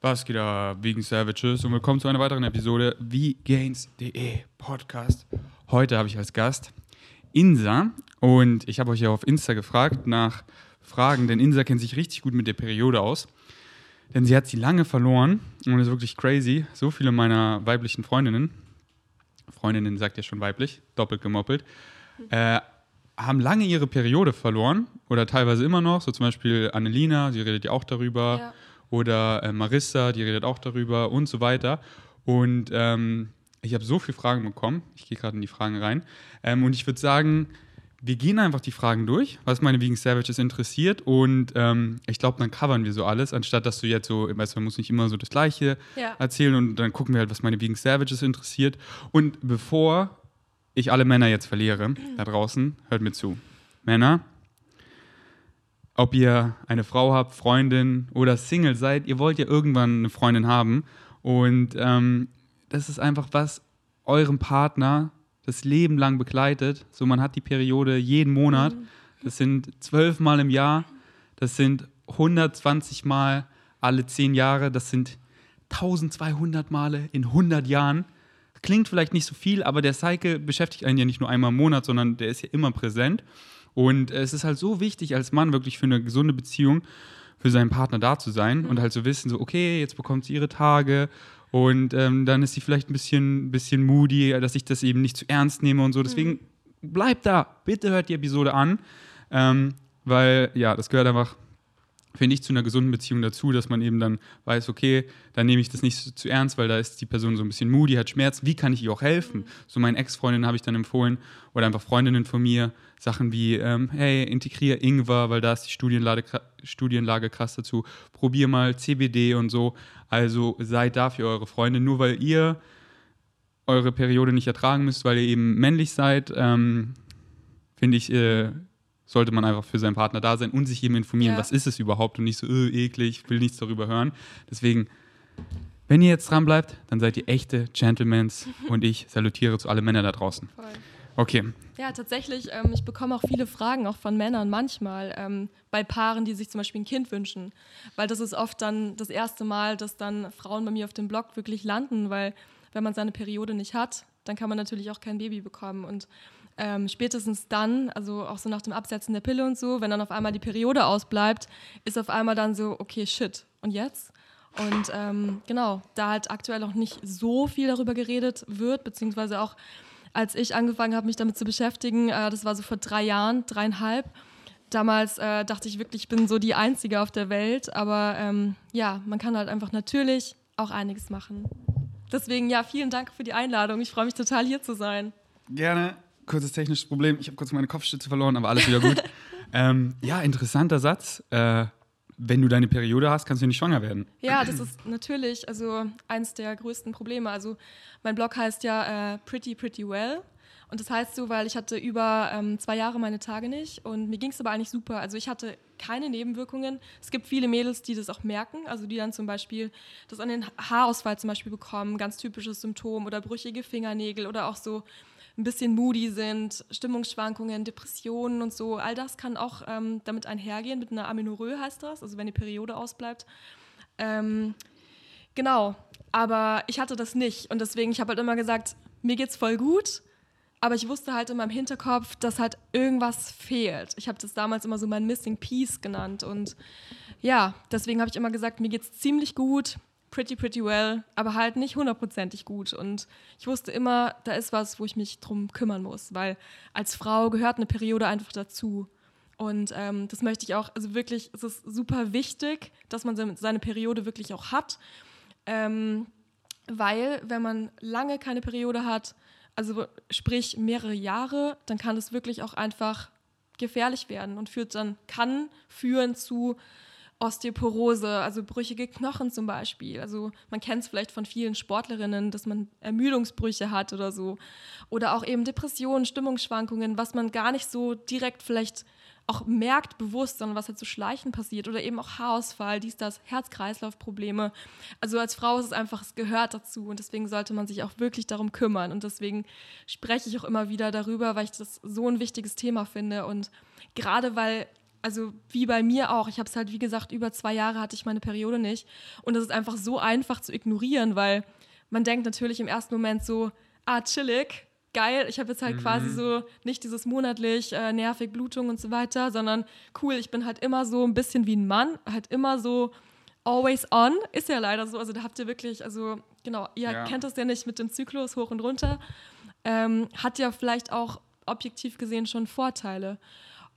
Was geht da wegen Savages und willkommen zu einer weiteren Episode wie Gains.de Podcast. Heute habe ich als Gast Insa und ich habe euch ja auf Insta gefragt nach Fragen, denn Insa kennt sich richtig gut mit der Periode aus. Denn sie hat sie lange verloren und ist wirklich crazy. So viele meiner weiblichen Freundinnen, Freundinnen sagt ja schon weiblich, doppelt gemoppelt, äh, haben lange ihre Periode verloren oder teilweise immer noch. So zum Beispiel Annelina, sie redet ja auch darüber. Ja. Oder äh, Marissa, die redet auch darüber und so weiter. Und ähm, ich habe so viele Fragen bekommen. Ich gehe gerade in die Fragen rein. Ähm, und ich würde sagen, wir gehen einfach die Fragen durch, was meine Vegan Savages interessiert. Und ähm, ich glaube, dann covern wir so alles, anstatt dass du jetzt so, weißt du, man muss nicht immer so das Gleiche Ja. erzählen. Und dann gucken wir halt, was meine Vegan Savages interessiert. Und bevor ich alle Männer jetzt verliere da draußen, hört mir zu. Männer, ob ihr eine Frau habt, Freundin oder Single seid, ihr wollt ja irgendwann eine Freundin haben. Und ähm, das ist einfach was eurem Partner das Leben lang begleitet. So, man hat die Periode jeden Monat. Das sind zwölf Mal im Jahr. Das sind 120 Mal alle zehn Jahre. Das sind 1200 Male in 100 Jahren. Klingt vielleicht nicht so viel, aber der Cycle beschäftigt einen ja nicht nur einmal im Monat, sondern der ist ja immer präsent. Und es ist halt so wichtig, als Mann wirklich für eine gesunde Beziehung für seinen Partner da zu sein und halt so wissen, so, okay, jetzt bekommt sie ihre Tage und ähm, dann ist sie vielleicht ein bisschen, bisschen moody, dass ich das eben nicht zu ernst nehme und so. Deswegen bleibt da, bitte hört die Episode an, ähm, weil ja, das gehört einfach, finde ich, zu einer gesunden Beziehung dazu, dass man eben dann weiß, okay, dann nehme ich das nicht zu ernst, weil da ist die Person so ein bisschen moody, hat Schmerz. Wie kann ich ihr auch helfen? So meinen Ex-Freundinnen habe ich dann empfohlen oder einfach Freundinnen von mir, Sachen wie, ähm, hey, integriere Ingwer, weil da ist die Studienlage, Studienlage krass dazu. Probier mal CBD und so. Also seid da für eure Freunde. Nur weil ihr eure Periode nicht ertragen müsst, weil ihr eben männlich seid, ähm, finde ich, äh, sollte man einfach für seinen Partner da sein und sich eben informieren, Ja. was ist es überhaupt und nicht so, äh, eklig, will nichts darüber hören. Deswegen, wenn ihr jetzt dran bleibt, dann seid ihr echte Gentlemans und ich salutiere zu alle Männer da draußen. Voll. Okay, Ja, tatsächlich, ähm, ich bekomme auch viele Fragen, auch von Männern manchmal, ähm, bei Paaren, die sich zum Beispiel ein Kind wünschen. Weil das ist oft dann das erste Mal, dass dann Frauen bei mir auf dem Blog wirklich landen, weil wenn man seine Periode nicht hat, dann kann man natürlich auch kein Baby bekommen. Und ähm, spätestens dann, also auch so nach dem Absetzen der Pille und so, wenn dann auf einmal die Periode ausbleibt, ist auf einmal dann so, okay, shit, und jetzt? Und ähm, genau, da halt aktuell auch nicht so viel darüber geredet wird, beziehungsweise auch als ich angefangen habe, mich damit zu beschäftigen, äh, das war so vor drei Jahren, dreieinhalb. Damals äh, dachte ich wirklich, ich bin so die Einzige auf der Welt, aber ähm, ja, man kann halt einfach natürlich auch einiges machen. Deswegen ja, vielen Dank für die Einladung. Ich freue mich total hier zu sein. gerne. Kurzes technisches Problem. Ich habe kurz meine Kopfstütze verloren, aber alles wieder gut. ähm, ja, interessanter Satz. Äh, wenn du deine Periode hast, kannst du nicht schwanger werden. Ja, das ist natürlich also eins der größten Probleme. Also mein Blog heißt ja äh, Pretty Pretty Well. Und das heißt so, weil ich hatte über ähm, zwei Jahre meine Tage nicht und mir ging es aber eigentlich super. Also ich hatte keine Nebenwirkungen. Es gibt viele Mädels, die das auch merken, also die dann zum Beispiel das an den Haarausfall zum Beispiel bekommen, ganz typisches Symptom oder brüchige Fingernägel oder auch so ein bisschen moody sind, Stimmungsschwankungen, Depressionen und so. All das kann auch ähm, damit einhergehen, mit einer Amenorrhoe heißt das, also wenn die Periode ausbleibt. Ähm, genau, aber ich hatte das nicht und deswegen, ich habe halt immer gesagt, mir geht's voll gut, aber ich wusste halt in meinem Hinterkopf, dass halt irgendwas fehlt. Ich habe das damals immer so mein Missing Piece genannt und ja, deswegen habe ich immer gesagt, mir geht's ziemlich gut, pretty pretty well, aber halt nicht hundertprozentig gut und ich wusste immer, da ist was, wo ich mich drum kümmern muss, weil als Frau gehört eine Periode einfach dazu. Und ähm, das möchte ich auch, also wirklich, es ist super wichtig, dass man se- seine Periode wirklich auch hat. Ähm, weil, wenn man lange keine Periode hat, also sprich mehrere Jahre, dann kann es wirklich auch einfach gefährlich werden und führt dann, kann führen zu Osteoporose, also brüchige Knochen zum Beispiel. Also man kennt es vielleicht von vielen Sportlerinnen, dass man Ermüdungsbrüche hat oder so. Oder auch eben Depressionen, Stimmungsschwankungen, was man gar nicht so direkt vielleicht auch merkt bewusst, sondern was halt so schleichend passiert. Oder eben auch Haarausfall, dies, das, Herz-Kreislauf-Probleme. Also als Frau ist es einfach, es gehört dazu und deswegen sollte man sich auch wirklich darum kümmern. Und deswegen spreche ich auch immer wieder darüber, weil ich das so ein wichtiges Thema finde. Und gerade weil also wie bei mir auch. Ich habe es halt, wie gesagt, über zwei Jahre hatte ich meine Periode nicht. Und es ist einfach so einfach zu ignorieren, weil man denkt natürlich im ersten Moment so, ah, chillig, geil, ich habe jetzt halt mhm. quasi so nicht dieses monatlich äh, nervig Blutung und so weiter, sondern cool, ich bin halt immer so ein bisschen wie ein Mann, halt immer so always on, ist ja leider so. Also da habt ihr wirklich, also genau, ihr ja. kennt das ja nicht mit dem Zyklus hoch und runter. Ähm, hat ja vielleicht auch objektiv gesehen schon Vorteile.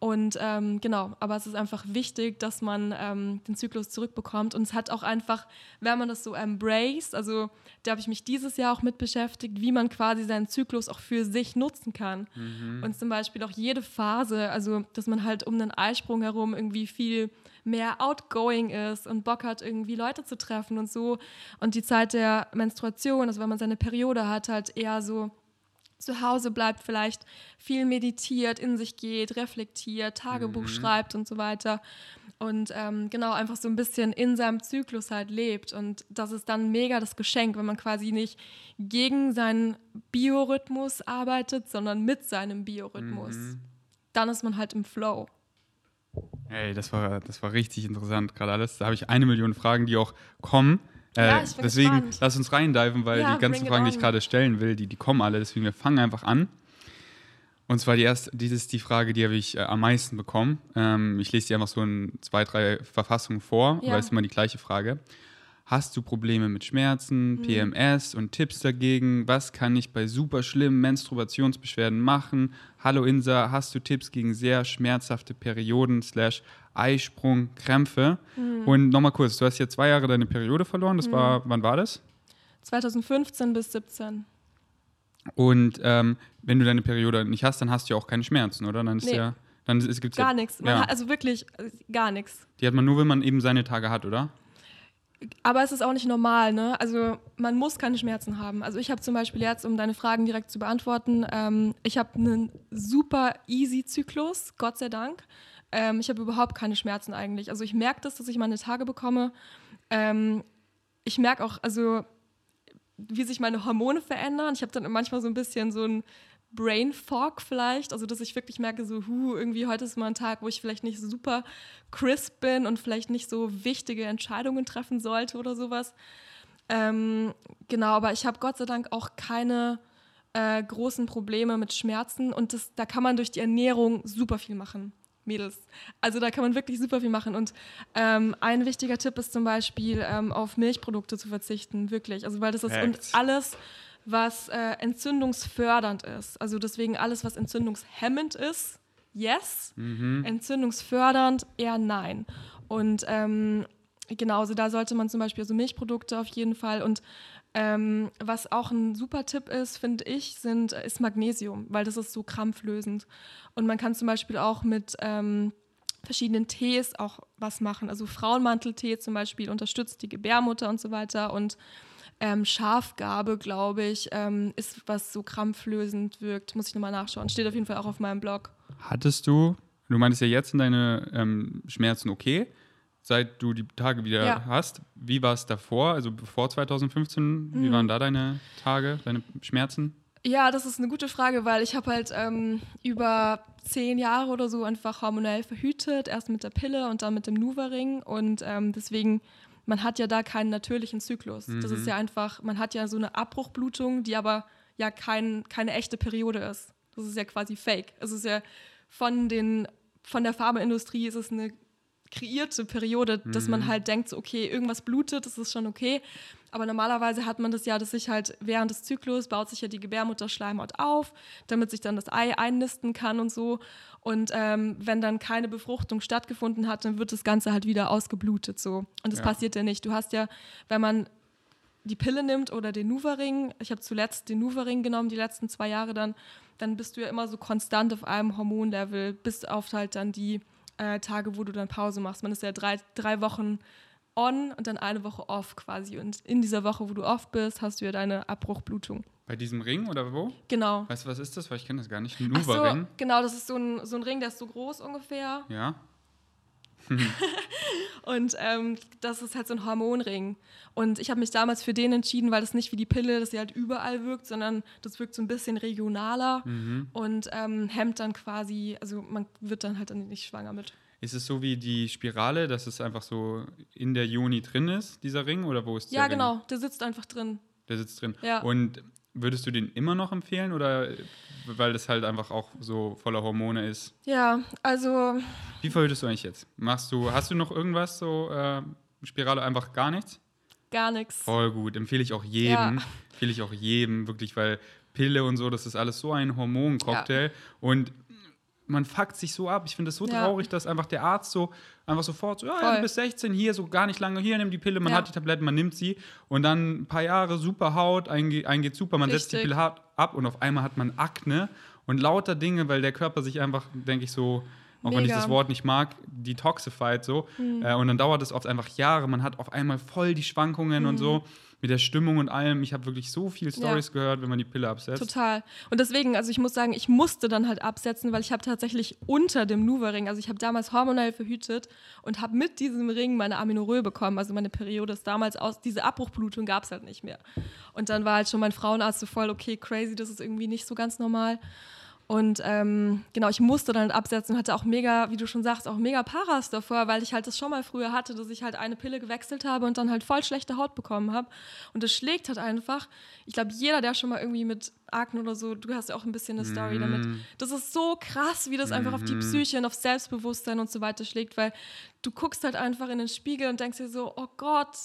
Und ähm, genau, aber es ist einfach wichtig, dass man ähm, den Zyklus zurückbekommt. Und es hat auch einfach, wenn man das so embraced, also da habe ich mich dieses Jahr auch mit beschäftigt, wie man quasi seinen Zyklus auch für sich nutzen kann. Mhm. Und zum Beispiel auch jede Phase, also dass man halt um den Eisprung herum irgendwie viel mehr outgoing ist und Bock hat, irgendwie Leute zu treffen und so. Und die Zeit der Menstruation, also wenn man seine Periode hat, halt eher so zu Hause bleibt, vielleicht viel meditiert, in sich geht, reflektiert, Tagebuch mhm. schreibt und so weiter. Und ähm, genau, einfach so ein bisschen in seinem Zyklus halt lebt. Und das ist dann mega das Geschenk, wenn man quasi nicht gegen seinen Biorhythmus arbeitet, sondern mit seinem Biorhythmus. Mhm. Dann ist man halt im Flow. Hey, das war, das war richtig interessant gerade alles. Da habe ich eine Million Fragen, die auch kommen. Äh, ja, deswegen gespannt. lass uns reindiven, weil ja, die ganzen Fragen, die ich gerade stellen will, die, die kommen alle. Deswegen wir fangen einfach an. Und zwar die erste, dies ist die Frage, die habe ich äh, am meisten bekommen. Ähm, ich lese die einfach so in zwei, drei Verfassungen vor, ja. weil es ist immer die gleiche Frage. Hast du Probleme mit Schmerzen, mhm. PMS und Tipps dagegen? Was kann ich bei super schlimmen Menstruationsbeschwerden machen? Hallo Insa, hast du Tipps gegen sehr schmerzhafte Perioden slash Eisprung, Krämpfe? Mhm. Und nochmal kurz, du hast ja zwei Jahre deine Periode verloren. Das mhm. war, wann war das? 2015 bis 17. Und ähm, wenn du deine Periode nicht hast, dann hast du ja auch keine Schmerzen, oder? Dann ist nee. ja dann ist, gibt's gar ja, nichts. Ja. Also wirklich äh, gar nichts. Die hat man nur, wenn man eben seine Tage hat, oder? Aber es ist auch nicht normal, ne? Also man muss keine Schmerzen haben. Also ich habe zum Beispiel jetzt, um deine Fragen direkt zu beantworten, ähm, ich habe einen super easy Zyklus, Gott sei Dank. Ähm, ich habe überhaupt keine Schmerzen eigentlich. Also ich merke das, dass ich meine Tage bekomme. Ähm, ich merke auch, also wie sich meine Hormone verändern. Ich habe dann manchmal so ein bisschen so ein Brain Fog vielleicht, also dass ich wirklich merke, so, hu, irgendwie heute ist mal ein Tag, wo ich vielleicht nicht super crisp bin und vielleicht nicht so wichtige Entscheidungen treffen sollte oder sowas. Ähm, genau, aber ich habe Gott sei Dank auch keine äh, großen Probleme mit Schmerzen und das, da kann man durch die Ernährung super viel machen. Mädels. Also da kann man wirklich super viel machen. Und ähm, ein wichtiger Tipp ist zum Beispiel, ähm, auf Milchprodukte zu verzichten, wirklich. Also weil das ist und alles was äh, entzündungsfördernd ist. Also deswegen alles, was entzündungshemmend ist, yes. Mhm. Entzündungsfördernd, eher nein. Und ähm, genau, also da sollte man zum Beispiel so Milchprodukte auf jeden Fall und ähm, was auch ein super Tipp ist, finde ich, sind, ist Magnesium, weil das ist so krampflösend. Und man kann zum Beispiel auch mit ähm, verschiedenen Tees auch was machen. Also Frauenmanteltee zum Beispiel unterstützt die Gebärmutter und so weiter. Und ähm, Schafgabe, glaube ich, ähm, ist was so krampflösend wirkt. Muss ich nochmal nachschauen. Steht auf jeden Fall auch auf meinem Blog. Hattest du, du meinst ja jetzt sind deine ähm, Schmerzen okay, seit du die Tage wieder ja. hast. Wie war es davor, also bevor 2015? Mhm. Wie waren da deine Tage, deine Schmerzen? Ja, das ist eine gute Frage, weil ich habe halt ähm, über zehn Jahre oder so einfach hormonell verhütet, erst mit der Pille und dann mit dem Nuvaring und ähm, deswegen man hat ja da keinen natürlichen Zyklus. Mhm. Das ist mhm. ja einfach, man hat ja so eine Abbruchblutung, die aber ja kein, keine echte Periode ist. Das ist ja quasi fake. Es ist ja von, den, von der Pharmaindustrie ist es eine kreierte Periode, mhm. dass man mhm. halt denkt, so, okay, irgendwas blutet, das ist schon okay. Aber normalerweise hat man das ja, dass sich halt während des Zyklus baut sich ja die Gebärmutterschleimhaut auf, damit sich dann das Ei einnisten kann und so. Und ähm, wenn dann keine Befruchtung stattgefunden hat, dann wird das Ganze halt wieder ausgeblutet so. Und das ja. passiert ja nicht. Du hast ja, wenn man die Pille nimmt oder den Nuvaring, ich habe zuletzt den Nuvaring genommen, die letzten zwei Jahre dann, dann bist du ja immer so konstant auf einem Hormonlevel, bis auf halt dann die äh, Tage, wo du dann Pause machst. Man ist ja drei, drei Wochen on und dann eine Woche off quasi. Und in dieser Woche, wo du off bist, hast du ja deine Abbruchblutung. Bei diesem Ring oder wo? Genau. Weißt du, was ist das? Weil ich kenne das gar nicht. Ein. So, genau, das ist so ein, so ein Ring, der ist so groß ungefähr. Ja. und ähm, das ist halt so ein Hormonring. Und ich habe mich damals für den entschieden, weil das nicht wie die Pille, dass sie halt überall wirkt, sondern das wirkt so ein bisschen regionaler mhm. und ähm, hemmt dann quasi, also man wird dann halt nicht schwanger mit. Ist es so wie die Spirale, dass es einfach so in der Joni drin ist, dieser Ring? Oder wo ist der Ja, Ring? genau, der sitzt einfach drin. Der sitzt drin. Ja. Und würdest du den immer noch empfehlen oder weil das halt einfach auch so voller Hormone ist? Ja, also Wie verhütest du eigentlich jetzt? Machst du, hast du noch irgendwas so äh, Spirale einfach gar nichts? gar nichts. Voll gut, empfehle ich auch jedem. Ja. Empfehle ich auch jedem, wirklich, weil Pille und so, das ist alles so ein Hormoncocktail. Und man fuckt sich so ab. Ich finde es so Ja. traurig, dass einfach der Arzt so einfach sofort so, ja, ja, du bist 16, hier, so gar nicht lange, hier, nimm die Pille, man Ja. hat die Tabletten, man nimmt sie und dann ein paar Jahre super Haut, ein, ge- ein geht super, man setzt die Richtig. Pille hart ab und auf einmal hat man Akne und lauter Dinge, weil der Körper sich einfach, denke ich so, auch wenn ich Mega. das Wort nicht mag, detoxified so. Äh, und dann dauert es oft einfach Jahre. Man hat auf einmal voll die Schwankungen und so mit der Stimmung und allem. Ich habe wirklich so viel Stories gehört, wenn man die Pille absetzt. Total. Und deswegen, also ich muss sagen, ich musste dann halt absetzen, weil ich habe tatsächlich unter dem Nuva-Ring, also ich habe damals hormonell verhütet und habe mit diesem Ring meine Aminorö bekommen. Also meine Periode ist damals aus, diese Abbruchblutung gab es halt nicht mehr. Und dann war halt schon mein Frauenarzt so voll, okay, crazy, das ist irgendwie nicht so ganz normal. Und ähm, genau, ich musste dann absetzen und hatte auch mega, wie du schon sagst, auch mega Paras davor, weil ich halt das schon mal früher hatte, dass ich halt eine Pille gewechselt habe und dann halt voll schlechte Haut bekommen habe. Und das schlägt halt einfach. Ich glaube, jeder, der schon mal irgendwie mit Akne oder so, du hast ja auch ein bisschen eine Story damit. Das ist so krass, wie das einfach auf die Psyche und auf Selbstbewusstsein und so weiter schlägt, weil du guckst halt einfach in den Spiegel und denkst dir so, oh Gott,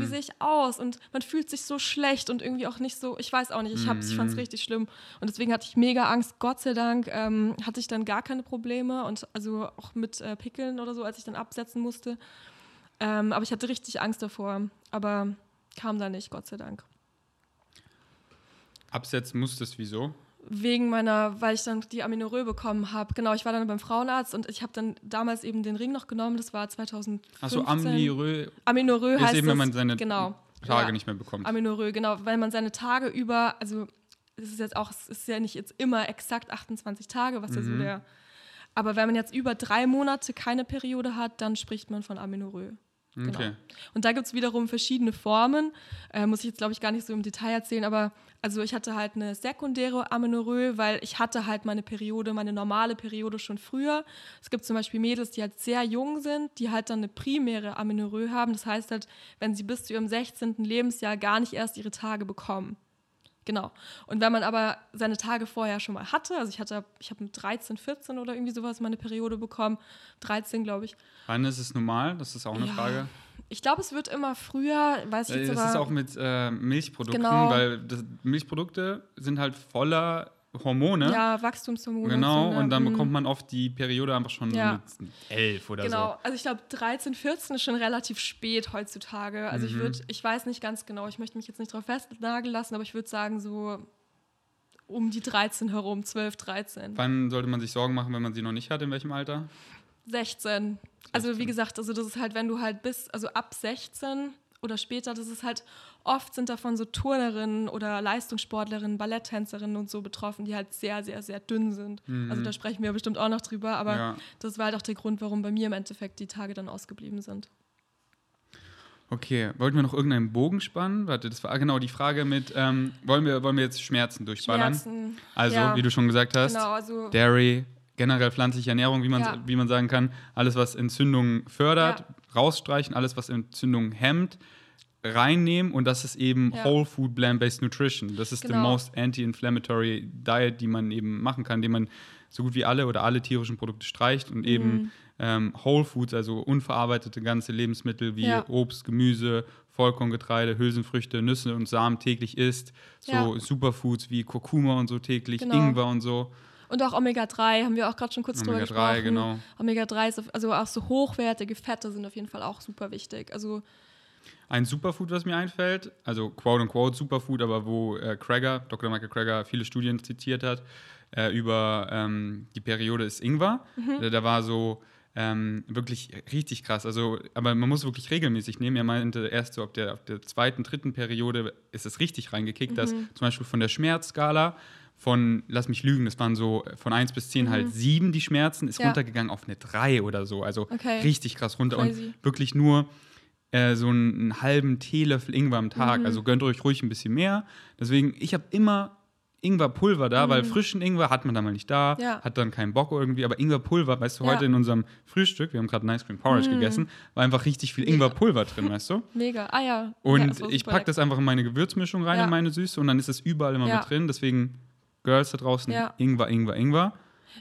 wie sehe ich aus? Und man fühlt sich so schlecht und irgendwie auch nicht so, ich weiß auch nicht, ich, hab- ich fand es richtig schlimm. Und deswegen hatte ich mega Angst. Gott sei Dank ähm, hatte ich dann gar keine Probleme und also auch mit äh, Pickeln oder so, als ich dann absetzen musste. Ähm, aber ich hatte richtig Angst davor. Aber kam da nicht, Gott sei Dank. Absetzen musstest, wieso? Wegen meiner, weil ich dann die Aminorö bekommen habe. Genau, ich war dann beim Frauenarzt und ich habe dann damals eben den Ring noch genommen. Das war 2015. Achso, Aminorö Aminorö heißt eben, wenn es, man seine genau, Tage ja. nicht mehr bekommt. Aminorö, genau, weil man seine Tage über, also es ist jetzt auch, es ist ja nicht jetzt immer exakt 28 Tage, was ja Mhm. so der, aber wenn man jetzt über drei Monate keine Periode hat, dann spricht man von Aminorö. Genau. Okay. Und da gibt es wiederum verschiedene Formen. Äh, muss ich jetzt, glaube ich, gar nicht so im Detail erzählen, aber also ich hatte halt eine sekundäre Amenorrhoe, weil ich hatte halt meine Periode, meine normale Periode schon früher. Es gibt zum Beispiel Mädels, die halt sehr jung sind, die halt dann eine primäre Amenorrhoe haben. Das heißt halt, wenn sie bis zu ihrem 16. Lebensjahr gar nicht erst ihre Tage bekommen. Genau. Und wenn man aber seine Tage vorher schon mal hatte, also ich hatte, ich habe mit 13, 14 oder irgendwie sowas meine Periode bekommen, 13 glaube ich. Wann ist es normal? Das ist auch eine Ja, Frage. Ich glaube, es wird immer früher, weiß ich Äh, jetzt Das ist auch mit äh, Milchprodukten, Genau. weil das, Milchprodukte sind halt voller Hormone. ja, Wachstumshormone. Genau, und, so, ne? und dann Mhm. bekommt man oft die Periode einfach schon Ja. mit elf oder Genau, so. also ich glaube 13, 14 ist schon relativ spät heutzutage. Also ich Mhm. würde, ich weiß nicht ganz genau, ich möchte mich jetzt nicht drauf festnageln lassen, aber ich würde sagen so um die 13 herum, 12, 13. Wann sollte man sich Sorgen machen, wenn man sie noch nicht hat? In welchem Alter? 16. Also 16. wie gesagt, also das ist halt, wenn du halt bis, also ab 16 oder später, das ist halt, oft sind davon so Turnerinnen oder Leistungssportlerinnen, Balletttänzerinnen und so betroffen, die halt sehr, sehr, sehr dünn sind. Also da sprechen wir bestimmt auch noch drüber, aber Mhm. Ja. das war halt auch der Grund, warum bei mir im Endeffekt die Tage dann ausgeblieben sind. Okay, wollten wir noch irgendeinen Bogen spannen? Warte, das war ah, genau die Frage mit, ähm, wollen, wir, wollen wir jetzt Schmerzen durchballern? Schmerzen. Also, ja, wie du schon gesagt hast, Genau, also Dairy, generell pflanzliche Ernährung, wie man, Ja. wie man sagen kann, alles, was Entzündungen fördert, Ja. rausstreichen, alles, was Entzündungen hemmt, reinnehmen und das ist eben Ja. Whole Food Plant-Based Nutrition. Das ist the Genau. most anti-inflammatory Diet, die man eben machen kann, indem man so gut wie alle oder alle tierischen Produkte streicht und Mhm. eben ähm, Whole Foods, also unverarbeitete ganze Lebensmittel wie. Obst, Gemüse, Vollkorngetreide, Hülsenfrüchte, Nüsse und Samen täglich isst. So. Superfoods wie Kurkuma und so täglich, Genau. Ingwer und so. Und auch Omega-3 haben wir auch gerade schon kurz drüber Omega-3, gesprochen. genau. Omega-3 ist, auf- also auch so hochwertige Fette sind auf jeden Fall auch super wichtig. Also Ein Superfood, was mir einfällt, also quote unquote Superfood, aber wo äh, Krager, Dr. Michael Krager, viele Studien zitiert hat äh, über ähm, die Periode ist Ingwer. Mhm. Da, da war so ähm, wirklich richtig krass. Also, aber man muss wirklich regelmäßig nehmen. Er meinte erst so ab der, ab der zweiten, dritten Periode ist es richtig reingekickt, dass Mhm. zum Beispiel von der Schmerzskala von, lass mich lügen, das waren so von 1 bis 10 halt 7 die Schmerzen, ist Mhm. Ja. runtergegangen auf eine 3 oder so. Also Okay. richtig krass runter. Crazy. Und wirklich nur äh, so einen, einen halben Teelöffel Ingwer am Mhm. Tag. Also gönnt euch ruhig ein bisschen mehr. Deswegen, ich habe immer Ingwerpulver da, weil frischen Ingwer hat man dann mal nicht da, Mhm. Ja. hat dann keinen Bock irgendwie, aber Ingwerpulver, weißt du, Ja. heute in unserem Frühstück, wir haben gerade Nice Cream Porridge gegessen, war einfach richtig viel Ingwerpulver drin, weißt du? Mega. Ah ja. ja, Und das war ich packe das einfach in meine Gewürzmischung rein, Ja. in meine Süße, und dann ist es überall immer Ja. mit drin. Deswegen, Girls da draußen, Ja. Ingwer, Ingwer, Ingwer.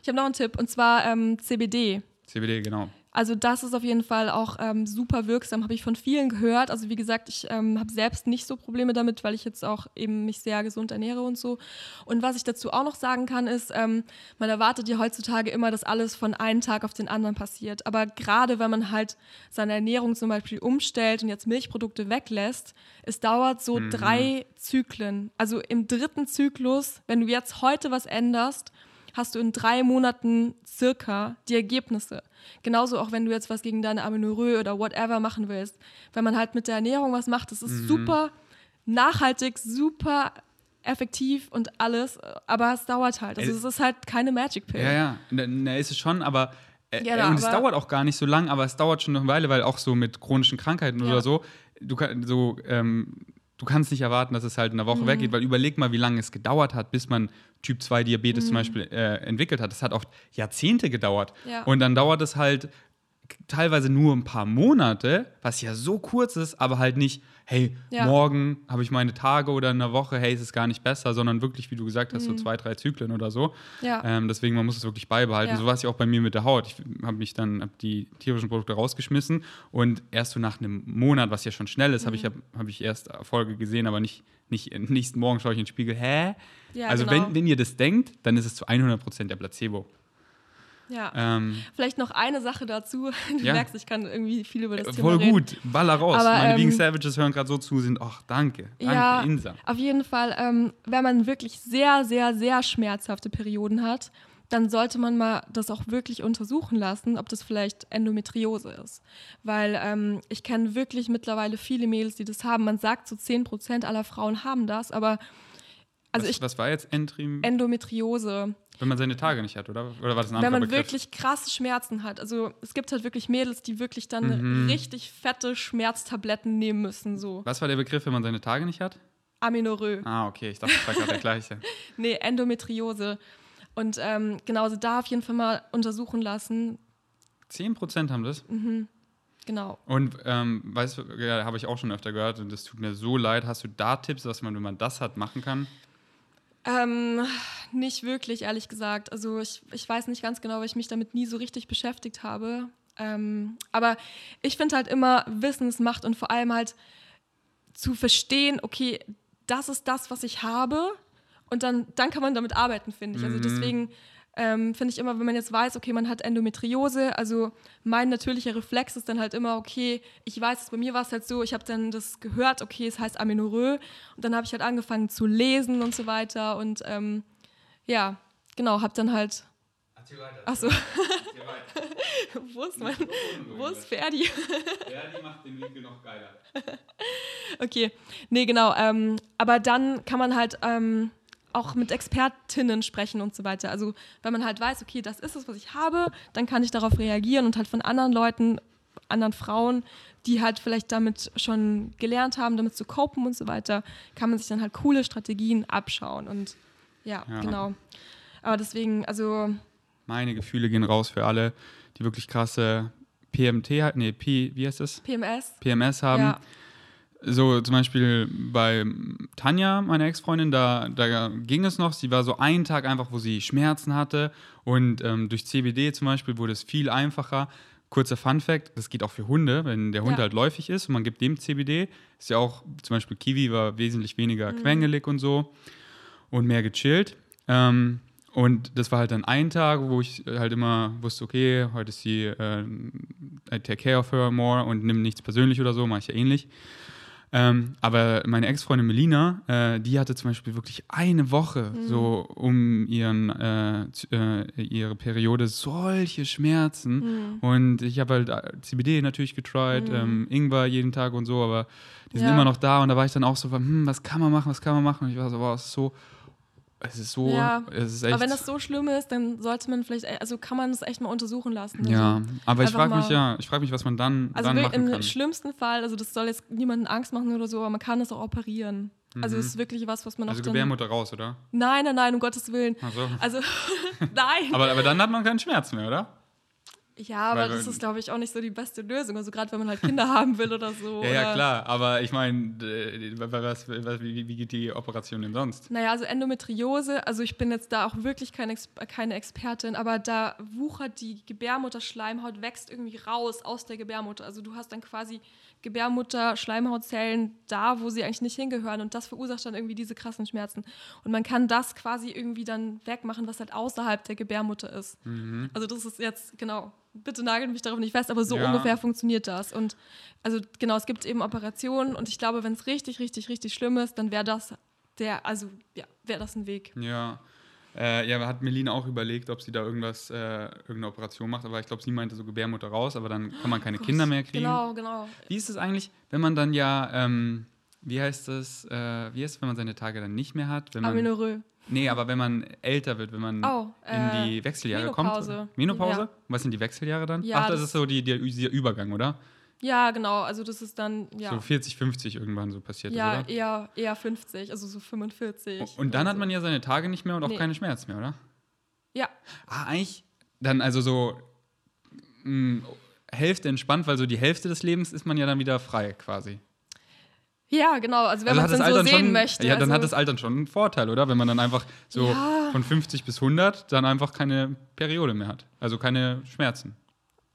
Ich habe noch einen Tipp und zwar ähm, CBD. CBD, genau. Also das ist auf jeden Fall auch ähm, super wirksam, habe ich von vielen gehört. Also wie gesagt, ich ähm, habe selbst nicht so Probleme damit, weil ich jetzt auch eben mich sehr gesund ernähre und so. Und was ich dazu auch noch sagen kann, ist, ähm, man erwartet ja heutzutage immer, dass alles von einem Tag auf den anderen passiert. Aber gerade wenn man halt seine Ernährung zum Beispiel umstellt und jetzt Milchprodukte weglässt, es dauert so drei Zyklen. Also im dritten Zyklus, wenn du jetzt heute was änderst, hast du in drei Monaten circa die Ergebnisse. Genauso auch wenn du jetzt was gegen deine Amenorrhoe oder whatever machen willst. Wenn man halt mit der Ernährung was macht, das ist Mhm. super nachhaltig, super effektiv und alles, aber es dauert halt. Also Ey, es ist halt keine Magic Pill. Ja, ja, na, ist es schon, aber äh, Ja, äh, und es dauert auch gar nicht so lang, aber es dauert schon eine Weile, weil auch so mit chronischen Krankheiten Ja. oder so, du, kann, so, ähm, du kannst nicht erwarten, dass es halt in einer Woche Mhm. weggeht, weil überleg mal, wie lange es gedauert hat, bis man Typ 2 Diabetes Mhm. zum Beispiel äh, entwickelt hat. Das hat auch Jahrzehnte gedauert. Ja. Und dann dauert es halt teilweise nur ein paar Monate, was ja so kurz ist, aber halt nicht, hey, Ja. morgen habe ich meine Tage oder in einer Woche, hey, ist es gar nicht besser, sondern wirklich, wie du gesagt hast, so Mhm. zwei, drei Zyklen oder so. Ja. Ähm, deswegen, man muss es wirklich beibehalten. Ja. So war es ja auch bei mir mit der Haut. Ich habe mich dann, habe die tierischen Produkte rausgeschmissen und erst so nach einem Monat, was ja schon schnell ist, habe Mhm. ich, hab, hab ich erst Erfolge gesehen, aber nicht, nicht nächsten Morgen schaue ich in den Spiegel, hä? Also genau. wenn, wenn ihr das denkt, dann ist es zu 100% der Placebo. Ja. Ähm, Vielleicht noch eine Sache dazu. Du Ja. merkst, ich kann irgendwie viel über das äh, Thema voll reden. gut, baller raus. Aber, Meine ähm, Vegan Savages hören gerade so zu, sind, ach, danke, danke, Ja, Insa. auf jeden Fall, ähm, wenn man wirklich sehr, sehr, sehr schmerzhafte Perioden hat, dann sollte man mal das auch wirklich untersuchen lassen, ob das vielleicht Endometriose ist. Weil ähm, ich kenne wirklich mittlerweile viele Mädels, die das haben. Man sagt so 10% aller Frauen haben das, aber also was, ich, was war jetzt Entrim, Endometriose, wenn man seine Tage nicht hat, oder? Oder war das ein wenn man Begriff? wirklich krasse Schmerzen hat. Also es gibt halt wirklich Mädels, die wirklich dann Mhm. richtig fette Schmerztabletten nehmen müssen, so Was war der Begriff, wenn man seine Tage nicht hat? Aminorö. Ah, okay, ich dachte, das war gerade der gleiche. Nee, Endometriose. Und ähm, genau, also da auf jeden Fall mal untersuchen lassen. 10% haben das. Genau. Und ähm, weißt du, ja, habe ich auch schon öfter gehört und das tut mir so leid. Hast du da Tipps, was man, wenn man das hat, machen kann? Ähm, nicht wirklich, ehrlich gesagt. Also ich, ich weiß nicht ganz genau, weil ich mich damit nie so richtig beschäftigt habe. Ähm, aber ich finde halt immer, Wissensmacht und vor allem halt zu verstehen, okay, das ist das, was ich habe und dann, dann kann man damit arbeiten, finde ich. Also deswegen ähm, finde ich immer, wenn man jetzt weiß, okay, man hat Endometriose, also mein natürlicher Reflex ist dann halt immer, okay, ich weiß, bei mir war es halt so, ich habe dann das gehört, okay, es heißt Amenorrhoe und dann habe ich halt angefangen zu lesen und so weiter und ähm, ja, genau, habe dann halt, achso, wo ist mein, wo ist Ferdi? Die macht den Winkel noch geiler. Okay, nee, genau. Ähm, aber dann kann man halt ähm, auch mit Expertinnen sprechen und so weiter. Also wenn man halt weiß, okay, das ist es, was ich habe, dann kann ich darauf reagieren und halt von anderen Leuten, anderen Frauen, die halt vielleicht damit schon gelernt haben, damit zu copen und so weiter, kann man sich dann halt coole Strategien abschauen. Und ja, Ja. genau. Aber deswegen, also Meine Gefühle gehen raus für alle, die wirklich krasse PMT, nee, P, wie heißt das? PMS. PMS haben. Ja, So zum Beispiel bei Tanja, meiner Ex-Freundin, da, da ging es noch. Sie war so einen Tag einfach, wo sie Schmerzen hatte. Und ähm, durch CBD zum Beispiel wurde es viel einfacher. Kurzer Fun-Fact: Das geht auch für Hunde, wenn der Hund Ja. halt läufig ist und man gibt dem CBD. Ist ja auch, zum Beispiel Kiwi war wesentlich weniger Mhm. quengelig und so und mehr gechillt. Ähm, und das war halt dann ein Tag, wo ich halt immer wusste, okay, heute ist sie, äh, I take care of her more und nimm nichts persönlich oder so, mache ich ja ähnlich. Ähm, aber meine Ex-Freundin Melina, äh, die hatte zum Beispiel wirklich eine Woche so um ihren, äh, äh, ihre Periode solche Schmerzen. Und ich habe halt äh, CBD natürlich getried, ähm, Ingwer jeden Tag und so, aber die sind Ja. immer noch da. Und da war ich dann auch so, hm, was kann man machen, was kann man machen? Und ich war so, wow, es ist so es ist so, Ja, es ist echt. Aber wenn das so schlimm ist, dann sollte man vielleicht, also kann man das echt mal untersuchen lassen. Also, ja, aber ich frage mich ja, ich frage mich, was man dann, Also dann machen im kann. schlimmsten Fall, also das soll jetzt niemanden Angst machen oder so, aber man kann das auch operieren. Also es ist wirklich was, was man Also auch dann... Gebärmutter raus, oder? Nein, nein, nein, um Gottes Willen. Ach so. Also, nein. Aber, aber dann hat man keinen Schmerz mehr, oder? Ja, aber weil- das ist, glaube ich, auch nicht so die beste Lösung. Also gerade wenn man halt Kinder haben will oder so. Ja, ja, klar. Aber ich meine, wie, wie geht die Operation denn sonst? Naja, also Endometriose, also ich bin jetzt da auch wirklich keine, Ex keine Expertin, aber da wuchert die Gebärmutterschleimhaut, wächst irgendwie raus aus der Gebärmutter. Also du hast dann quasi Gebärmutter-Schleimhautzellen da, wo sie eigentlich nicht hingehören und das verursacht dann irgendwie diese krassen Schmerzen. Und man kann das quasi irgendwie dann wegmachen, was halt außerhalb der Gebärmutter ist. Mhm. Also das ist jetzt, genau, bitte nagelt mich darauf nicht fest, aber so Ja. ungefähr funktioniert das. Und also genau, es gibt eben Operationen und ich glaube, wenn es richtig, richtig, richtig schlimm ist, dann wäre das der, also ja, wäre das ein Weg. Ja. Äh, ja, hat Melina auch überlegt, ob sie da irgendwas, äh, irgendeine Operation macht, aber ich glaube, sie meinte so Gebärmutter raus, aber dann kann man keine Kinder mehr kriegen. Genau, genau. Wie ist es eigentlich, wenn man dann ja, ähm, wie heißt das, äh, wie ist es, wenn man seine Tage dann nicht mehr hat? Wenn man, Amenorrhoe. nee, aber wenn man älter wird, wenn man Oh, in äh, die Wechseljahre Menopause. kommt. Menopause? Ja. Was sind die Wechseljahre dann? Ja, Ach, das, das- ist so die, die, dieser Übergang, oder? Ja, genau. Also das ist dann, ja, So 40, 50 irgendwann so passiert ja ist, oder? eher, eher 50, also so 45. Und dann hat man ja seine Tage nicht mehr und auch Nee. keine Schmerzen mehr, oder? Ja, Ah, eigentlich dann also so mh, Hälfte entspannt, weil so die Hälfte des Lebens ist man ja dann wieder frei quasi. ja, genau. Also wenn also man es dann so sehen schon, möchte. Ja, dann also, hat das Altern schon einen Vorteil, oder? Wenn man dann einfach so Ja. von 50 bis 100 dann einfach keine Periode mehr hat. Also keine Schmerzen.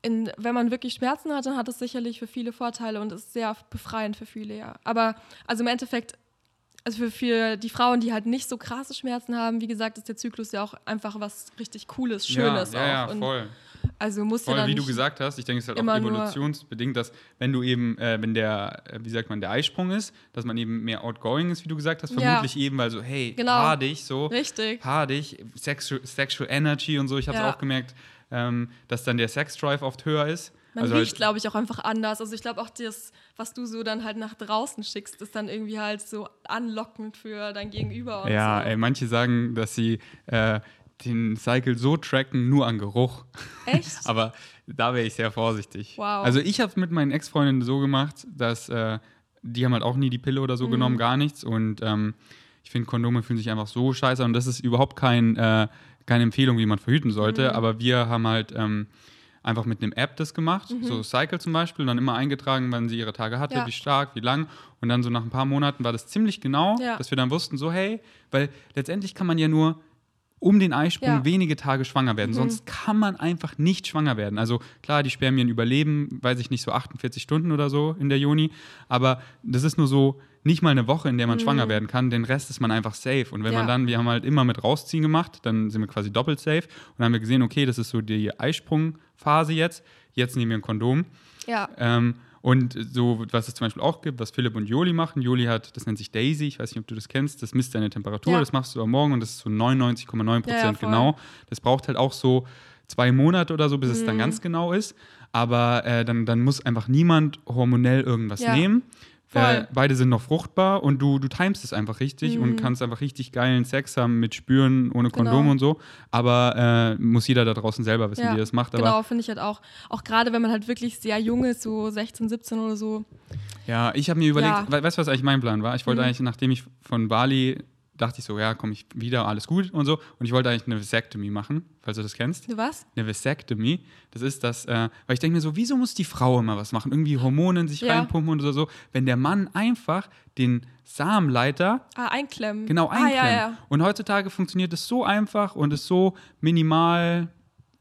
In, wenn man wirklich Schmerzen hat, dann hat es sicherlich für viele Vorteile und ist sehr befreiend für viele, ja. Aber also im Endeffekt, also für, für die Frauen, die halt nicht so krasse Schmerzen haben, wie gesagt, ist der Zyklus ja auch einfach was richtig Cooles, Schönes ja, ja, ja, voll. also muss ja dann wie du gesagt hast, ich denke, es ist halt auch evolutionsbedingt, dass wenn du eben, äh, wenn der, äh, wie sagt man, der Eisprung ist, dass man eben mehr outgoing ist, wie du gesagt hast, Ja. vermutlich eben, weil so, hey, Genau. dich so, Richtig. paar dich, sexual, sexual energy und so, ich habe es Ja. auch gemerkt, ähm, dass dann der Sex-Drive oft höher ist. Man also riecht, halt, glaube ich, auch einfach anders. Also ich glaube auch das, was du so dann halt nach draußen schickst, ist dann irgendwie halt so anlockend für dein Gegenüber. Und ja, so. ey, manche sagen, dass sie äh, den Cycle so tracken, nur an Geruch. Echt? Aber da wäre ich sehr vorsichtig. Wow. Also ich habe es mit meinen Ex-Freundinnen so gemacht, dass äh, die haben halt auch nie die Pille oder so Mhm. genommen, gar nichts. Und ähm, ich finde, Kondome fühlen sich einfach so scheiße an. Und das ist überhaupt kein, äh, keine Empfehlung, wie man verhüten sollte. Mhm. Aber wir haben halt ähm, einfach mit einem App das gemacht, so Cycle zum Beispiel, und dann immer eingetragen, wann sie ihre Tage hatte, Mhm. Ja. wie stark, wie lang. Und dann so nach ein paar Monaten war das ziemlich genau, Ja. dass wir dann wussten, so hey, weil letztendlich kann man ja nur um den Eisprung Ja. Mhm. wenige Tage schwanger werden. Sonst kann man einfach nicht schwanger werden. Also klar, die Spermien überleben, weiß ich nicht, so 48 Stunden oder so in der Juni. Aber das ist nur so nicht mal eine Woche, in der man schwanger werden kann. Den Rest ist man einfach safe. Und wenn man Mhm. Ja. dann, wir haben halt immer mit rausziehen gemacht, dann sind wir quasi doppelt safe. Und dann haben wir gesehen, okay, das ist so die Eisprungphase jetzt. Jetzt nehmen wir ein Kondom. ja. Ähm, und so, was es zum Beispiel auch gibt, was Philipp und Joli machen. Joli hat, das nennt sich Daisy, ich weiß nicht, ob du das kennst, das misst deine Temperatur, Ja. das machst du am Morgen und das ist so 99,9 Ja, ja, Prozent voll. genau. Das braucht halt auch so zwei Monate oder so, bis es dann Mhm. ganz genau ist. Aber äh, dann, dann muss einfach niemand hormonell irgendwas Ja, nehmen. Äh, beide sind noch fruchtbar und du, du timest es einfach richtig und kannst einfach richtig geilen Sex haben mit Spüren, ohne Kondom Mhm. Genau. und so. Aber äh, muss jeder da draußen selber wissen, Ja, wie er das macht. Aber genau, finde ich halt auch. Auch gerade wenn man halt wirklich sehr jung ist, so 16, 17 oder so. Ja, ich habe mir überlegt, Ja. we weißt du, was eigentlich mein Plan war? Ich wollte Mhm. eigentlich, nachdem ich von Bali dachte ich so, ja, komme ich wieder, alles gut und so. Und ich wollte eigentlich eine Vasectomy machen, falls du das kennst. Du was? Eine Vasectomy, das ist das, äh, weil ich denke mir so, wieso muss die Frau immer was machen? Irgendwie Hormonen sich Ja. reinpumpen oder so. Wenn der Mann einfach den Samenleiter Ah, einklemmen. genau ah, einklemmt. ja, ja. Und heutzutage funktioniert es so einfach und ist so minimal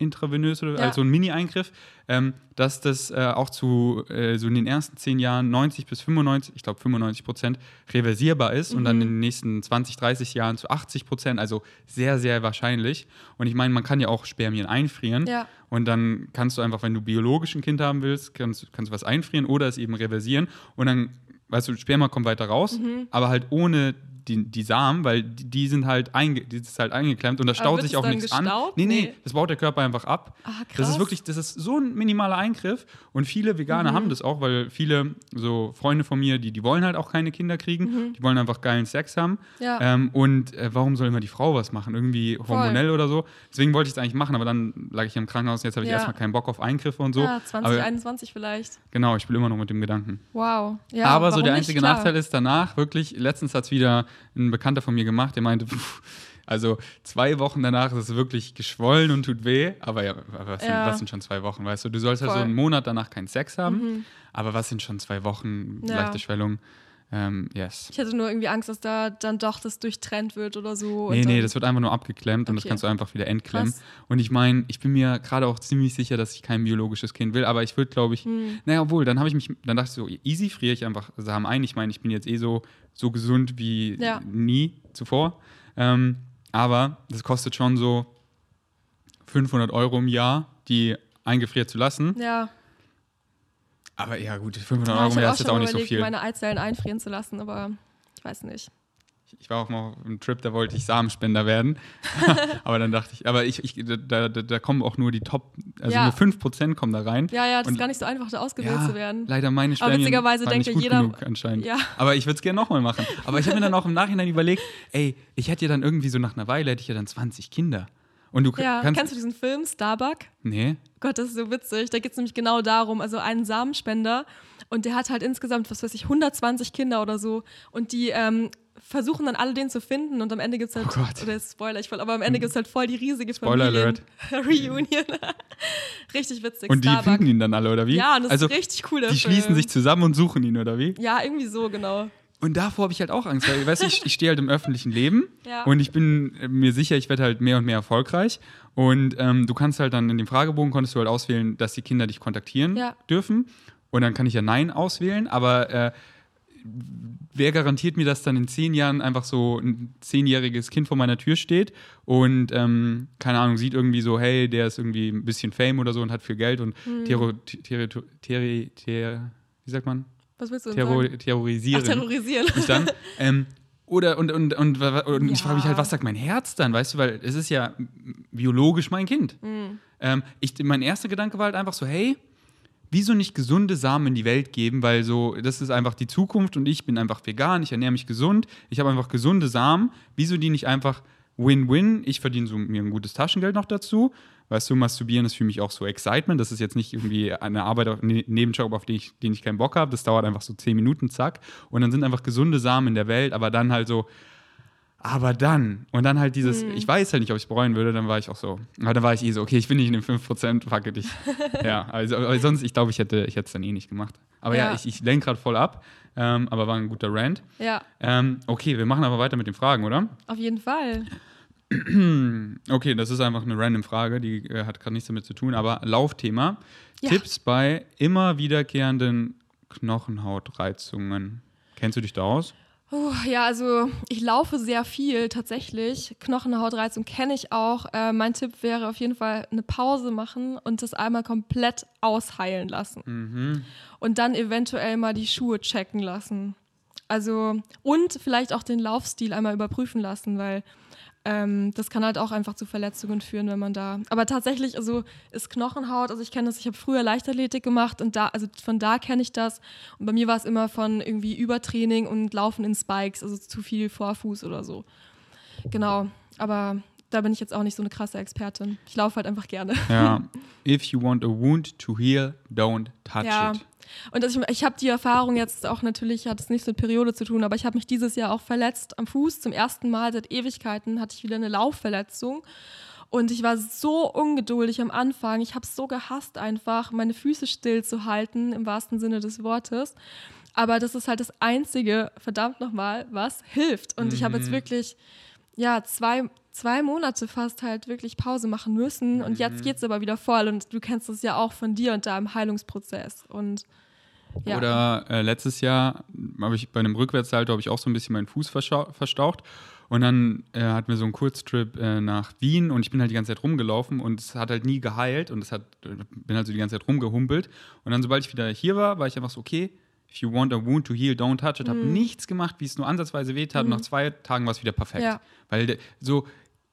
intravenös oder Ja. also ein Mini-Eingriff, ähm, dass das äh, auch zu äh, so in den ersten zehn Jahren 90 bis 95, ich glaube 95 Prozent reversierbar ist und dann Mhm. in den nächsten 20, 30 Jahren zu 80 Prozent, also sehr, sehr wahrscheinlich. Und ich meine, man kann ja auch Spermien einfrieren Ja. und dann kannst du einfach, wenn du biologisch ein Kind haben willst, kannst, kannst du was einfrieren oder es eben reversieren und dann, weißt du, Sperma kommt weiter raus, Mhm. aber halt ohne die, die Samen, weil die, die sind halt, einge, die ist halt eingeklemmt und da staut sich auch nichts an. gestaut? Nee, nee, Nee. das baut der Körper einfach ab. Das krass. ist wirklich, das ist so ein minimaler Eingriff und viele Veganer Mhm. haben das auch, weil viele so Freunde von mir, die, die wollen halt auch keine Kinder kriegen, die wollen einfach geilen Sex haben. Mhm. Ja. Ähm, und äh, warum soll immer die Frau was machen? Irgendwie hormonell oder so. Deswegen wollte ich es eigentlich machen, aber dann lag ich im Krankenhaus und jetzt habe ich Ja. erstmal keinen Bock auf Eingriffe und so. ja, aber 2021 vielleicht. genau, ich spiele immer noch mit dem Gedanken. Wow. Ja, aber so der einzige. Nachteil ist danach, wirklich, letztens hat es wieder ein Bekannter von mir gemacht, der meinte, pff, also zwei Wochen danach ist es wirklich geschwollen und tut weh. Aber ja, was, Sind, Ja. was sind schon zwei Wochen, weißt du? Du sollst halt so Voll. Mhm. einen Monat danach keinen Sex haben, aber was sind schon zwei Wochen Ja. leichte Schwellung? Ähm, yes. Ich hatte nur irgendwie Angst, dass da dann doch das durchtrennt wird oder so. Nee, nee, das wird einfach nur abgeklemmt und das Okay. kannst du einfach wieder entklemmen. Krass. Und ich meine, ich bin mir gerade auch ziemlich sicher, dass ich kein biologisches Kind will, aber ich würde, glaube ich, Hm. naja, obwohl, dann habe ich mich, dann dachte ich so, easy friere ich einfach Samen ein. Ich meine, ich bin jetzt eh so, so gesund wie Ja. nie zuvor. Ähm, aber das kostet schon so 500 Euro im Jahr, die eingefriert zu lassen. Ja, Aber ja, gut, 500 ja Euro auch ist jetzt auch nicht so überlegt, viel. meine Eizellen einfrieren zu lassen, aber ich weiß nicht. Ich war auch mal auf einem Trip, da wollte ich Samenspender werden. aber dann dachte ich, aber ich, ich da, da, da kommen auch nur die Top, also Ja. nur 5% kommen da rein. Ja, ja, das ist gar nicht so einfach, da ausgewählt Ja, zu werden. leider meine Aber Spermien witzigerweise waren denkt nicht ja gut jeder- genug anscheinend. Ja. Aber ich würde es gerne nochmal machen. Aber ich habe mir dann auch im Nachhinein überlegt, ey, ich hätte ja dann irgendwie so nach einer Weile, hätte ich ja dann 20 Kinder. Und du Ja, kannst... kennst du diesen Film Starbuck? nee, Gott, das ist so witzig. Da geht es nämlich genau darum, also einen Samenspender und der hat halt insgesamt, was weiß ich, 120 Kinder oder so und die ähm, versuchen dann alle den zu finden und am Ende gibt es halt, Oh Gott. oder spoiler ich voll, aber am Ende gibt es halt voll die riesige Spoiler Familien Reunion. Richtig witzig. und die Starbuck. finden ihn dann alle, oder wie? Ja, und das also, ist richtig cool. die schließen Film. sich zusammen und suchen ihn, oder wie? Ja, irgendwie so, genau. Und davor habe ich halt auch Angst, weil, weißt ich, ich stehe halt im öffentlichen Leben Ja. und ich bin mir sicher, ich werde halt mehr und mehr erfolgreich. Und ähm, du kannst halt dann in dem Fragebogen konntest du halt auswählen, dass die Kinder dich kontaktieren Ja. dürfen. Und dann kann ich ja Nein auswählen, aber äh, wer garantiert mir, dass dann in zehn Jahren einfach so ein zehnjähriges Kind vor meiner Tür steht und, ähm, keine Ahnung, sieht irgendwie so, hey, der ist irgendwie ein bisschen Fame oder so und hat viel Geld und Hm. terror, terror, terror, terror, wie sagt man? Was willst du denn Terror, sagen? terrorisieren Ach, terrorisieren. mich dann. ähm, oder und, und, und, und ich Ja. frage mich halt, was sagt mein Herz dann, weißt du, weil es ist ja biologisch mein Kind. Mhm. Ähm, ich, mein erster Gedanke war halt einfach so, hey, wieso nicht gesunde Samen in die Welt geben, weil so, das ist einfach die Zukunft und ich bin einfach vegan, ich ernähre mich gesund, ich habe einfach gesunde Samen, wieso die nicht einfach Win-Win, ich verdiene so mir ein gutes Taschengeld noch dazu, weißt du, masturbieren ist für mich auch so Excitement, das ist jetzt nicht irgendwie eine Arbeit, auf, ne, Nebenjob, auf den ich, den ich keinen Bock habe, das dauert einfach so zehn Minuten, zack, und dann sind einfach gesunde Samen in der Welt, aber dann halt so, aber dann, und dann halt dieses, Mhm. ich weiß halt nicht, ob ich es bereuen würde, dann war ich auch so, aber dann war ich eh so, okay, ich bin nicht in den 5%, fuck it, ich, ja, also aber sonst, ich glaube, ich hätte ich es dann eh nicht gemacht. Aber ja, Ja. ich, ich lenke gerade voll ab, ähm, aber war ein guter Rant. Ja, Ähm, okay, wir machen aber weiter mit den Fragen, oder? auf jeden Fall. Okay, das ist einfach eine random Frage, die äh, hat gerade nichts damit zu tun, aber Laufthema. Ja. Tipps bei immer wiederkehrenden Knochenhautreizungen. Kennst du dich da aus? Uh, ja, also ich laufe sehr viel tatsächlich. Knochenhautreizung kenne ich auch. Äh, mein Tipp wäre auf jeden Fall eine Pause machen und das einmal komplett ausheilen lassen. Mhm. Und dann eventuell mal die Schuhe checken lassen. Also, und vielleicht auch den Laufstil einmal überprüfen lassen, weil ähm, das kann halt auch einfach zu Verletzungen führen, wenn man da. Aber tatsächlich, also ist Knochenhaut, also ich kenne das, ich habe früher Leichtathletik gemacht und da, also von da kenne ich das. Und bei mir war es immer von irgendwie Übertraining und Laufen in Spikes, also zu viel Vorfuß oder so. Genau. Aber da bin ich jetzt auch nicht so eine krasse Expertin. Ich laufe halt einfach gerne. Ja. If you want a wound to heal, don't touch Ja. it. Und ich, ich habe die Erfahrung jetzt auch natürlich, hat es nichts mit Periode zu tun, aber ich habe mich dieses Jahr auch verletzt am Fuß. Zum ersten Mal seit Ewigkeiten hatte ich wieder eine Laufverletzung. Und ich war so ungeduldig am Anfang. Ich habe es so gehasst, einfach meine Füße still zu halten, im wahrsten Sinne des Wortes. Aber das ist halt das Einzige, verdammt nochmal, was hilft. Und ich habe jetzt wirklich, ja, zwei, zwei Monate fast halt wirklich Pause machen müssen. Und jetzt geht es aber wieder voll. Und du kennst das ja auch von dir und deinem Heilungsprozess. Und ja. Oder äh, letztes Jahr habe ich bei einem Rückwärtssalto habe ich auch so ein bisschen meinen Fuß verstaucht und dann äh, hatten wir so einen Kurztrip äh, nach Wien und ich bin halt die ganze Zeit rumgelaufen und es hat halt nie geheilt und es hat äh, bin halt so die ganze Zeit rumgehumpelt und dann sobald ich wieder hier war, war ich einfach so okay, if you want a wound to heal, don't touch it. Habe nichts gemacht, wie es nur ansatzweise weht hat. Und nach zwei Tagen war es wieder perfekt. Mhm. Ja. Weil der, so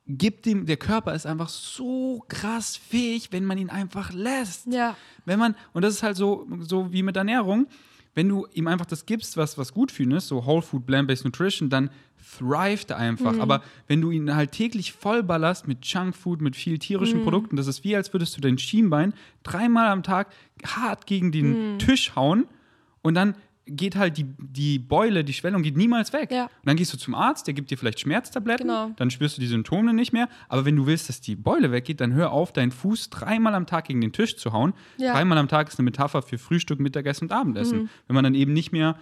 gibt dem, der Körper ist einfach so krass fähig, wenn man ihn einfach lässt. Ja. Wenn man, und das ist halt so, so wie mit Ernährung, wenn du ihm einfach das gibst, was, was gut für ihn ist, so Whole Food, Plant-Based Nutrition, dann thrived er einfach. Mhm. Aber wenn du ihn halt täglich vollballerst mit Junkfood, mit viel Mhm. tierischen Produkten, das ist wie, als würdest du dein Schienbein dreimal am Tag hart gegen den Mhm. Tisch hauen und dann geht halt die, die Beule, die Schwellung geht niemals weg. Ja. Und dann gehst du zum Arzt, der gibt dir vielleicht Schmerztabletten, Genau. dann spürst du die Symptome nicht mehr. Aber wenn du willst, dass die Beule weggeht, dann hör auf, deinen Fuß dreimal am Tag gegen den Tisch zu hauen. Ja. Dreimal am Tag ist eine Metapher für Frühstück, Mittagessen und Abendessen. Mhm. Wenn man dann eben nicht mehr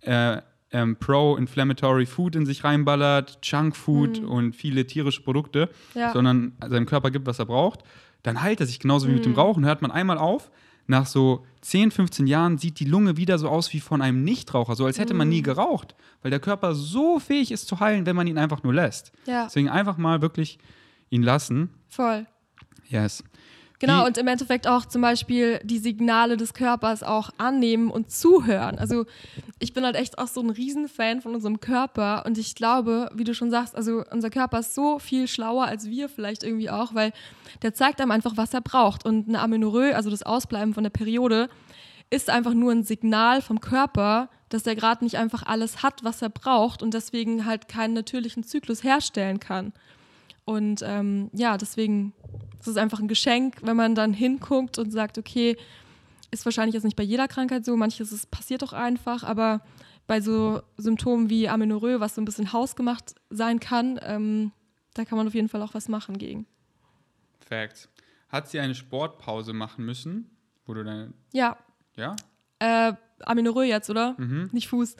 äh, ähm, Pro-Inflammatory Food in sich reinballert, Junkfood und viele tierische Produkte, Mhm. Ja. sondern seinem Körper gibt, was er braucht, dann heilt er sich genauso wie mit Mhm. dem Rauchen. Hört man einmal auf, nach so 10, 15 Jahren sieht die Lunge wieder so aus wie von einem Nichtraucher, so als hätte man nie geraucht, weil der Körper so fähig ist zu heilen, wenn man ihn einfach nur lässt. Ja. Deswegen einfach mal wirklich ihn lassen. Voll. Yes. Genau, und im Endeffekt auch zum Beispiel die Signale des Körpers auch annehmen und zuhören. Also ich bin halt echt auch so ein Riesenfan von unserem Körper und ich glaube, wie du schon sagst, also unser Körper ist so viel schlauer als wir vielleicht irgendwie auch, weil der zeigt einem einfach, was er braucht. Und eine Amenorrhoe, also das Ausbleiben von der Periode, ist einfach nur ein Signal vom Körper, dass er gerade nicht einfach alles hat, was er braucht und deswegen halt keinen natürlichen Zyklus herstellen kann. Und ähm, ja, deswegen ist es einfach ein Geschenk, wenn man dann hinguckt und sagt, okay, ist wahrscheinlich jetzt nicht bei jeder Krankheit so, manches ist, passiert doch einfach, aber bei so Symptomen wie Amenorrhoe, was so ein bisschen hausgemacht sein kann, ähm, da kann man auf jeden Fall auch was machen gegen. Facts. Hat sie eine Sportpause machen müssen, wo du deine, Ja, ja? Äh, Amenorrhoe jetzt, oder? Mhm. Nicht Fuß.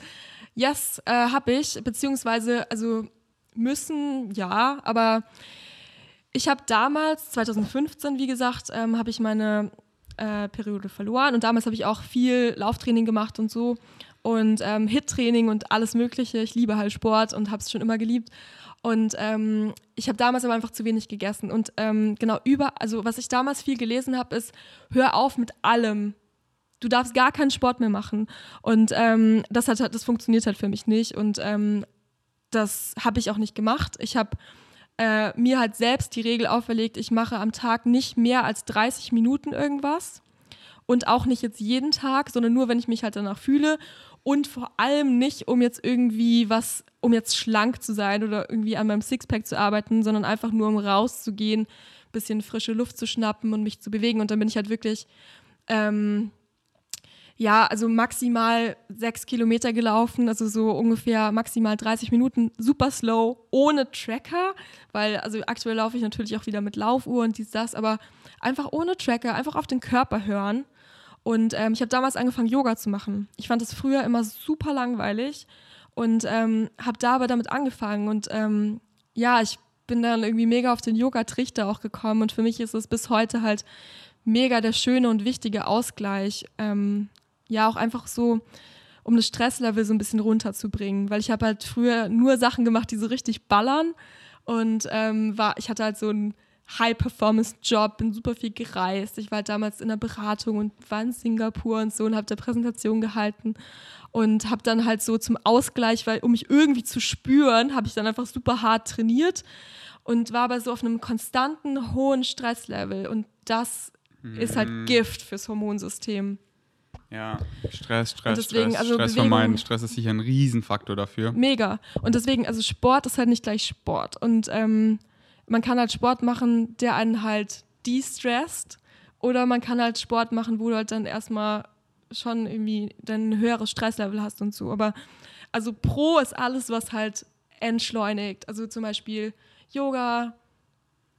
Yes, äh, habe ich, beziehungsweise, also müssen, ja, aber ich habe damals, 2015, wie gesagt, ähm, habe ich meine äh, Periode verloren und damals habe ich auch viel Lauftraining gemacht und so und ähm, Hit-Training und alles Mögliche. Ich liebe halt Sport und habe es schon immer geliebt. Und ähm, ich habe damals aber einfach zu wenig gegessen. Und ähm, genau über, also was ich damals viel gelesen habe, ist, hör auf mit allem. Du darfst gar keinen Sport mehr machen. Und ähm, das, hat, das funktioniert halt für mich nicht. Und ähm, das habe ich auch nicht gemacht. Ich habe äh, mir halt selbst die Regel auferlegt, ich mache am Tag nicht mehr als 30 Minuten irgendwas. Und auch nicht jetzt jeden Tag, sondern nur, wenn ich mich halt danach fühle. Und vor allem nicht, um jetzt irgendwie was, um jetzt schlank zu sein oder irgendwie an meinem Sixpack zu arbeiten, sondern einfach nur, um rauszugehen, bisschen frische Luft zu schnappen und mich zu bewegen. Und dann bin ich halt wirklich, ähm, ja, also maximal sechs Kilometer gelaufen, also so ungefähr maximal 30 Minuten, super slow, ohne Tracker, weil also aktuell laufe ich natürlich auch wieder mit Laufuhr und dies, das, aber einfach ohne Tracker, einfach auf den Körper hören. Und ähm, ich habe damals angefangen, Yoga zu machen. Ich fand das früher immer super langweilig und ähm, habe da aber damit angefangen. Und ähm, ja, ich bin dann irgendwie mega auf den Yoga-Trichter auch gekommen. Und für mich ist es bis heute halt mega der schöne und wichtige Ausgleich. Ähm, ja, auch einfach so, um das Stresslevel so ein bisschen runterzubringen. Weil ich habe halt früher nur Sachen gemacht, die so richtig ballern. Und ähm, war, ich hatte halt so einen High-Performance-Job, bin super viel gereist. Ich war halt damals in der Beratung und war in Singapur und so und habe da Präsentation gehalten und habe dann halt so zum Ausgleich, weil um mich irgendwie zu spüren, habe ich dann einfach super hart trainiert und war aber so auf einem konstanten hohen Stresslevel und das ist halt Gift fürs Hormonsystem. Ja, Stress, Stress, deswegen, Stress, also Stress Bewegung- vermeiden. Stress ist sicher ein Riesenfaktor dafür. Mega. Und deswegen, also Sport ist halt nicht gleich Sport. Und ähm, man kann halt Sport machen, der einen halt de-stresst. Oder man kann halt Sport machen, wo du halt dann erstmal schon irgendwie dann ein höheres Stresslevel hast und so. Aber also Pro ist alles, was halt entschleunigt. Also zum Beispiel Yoga,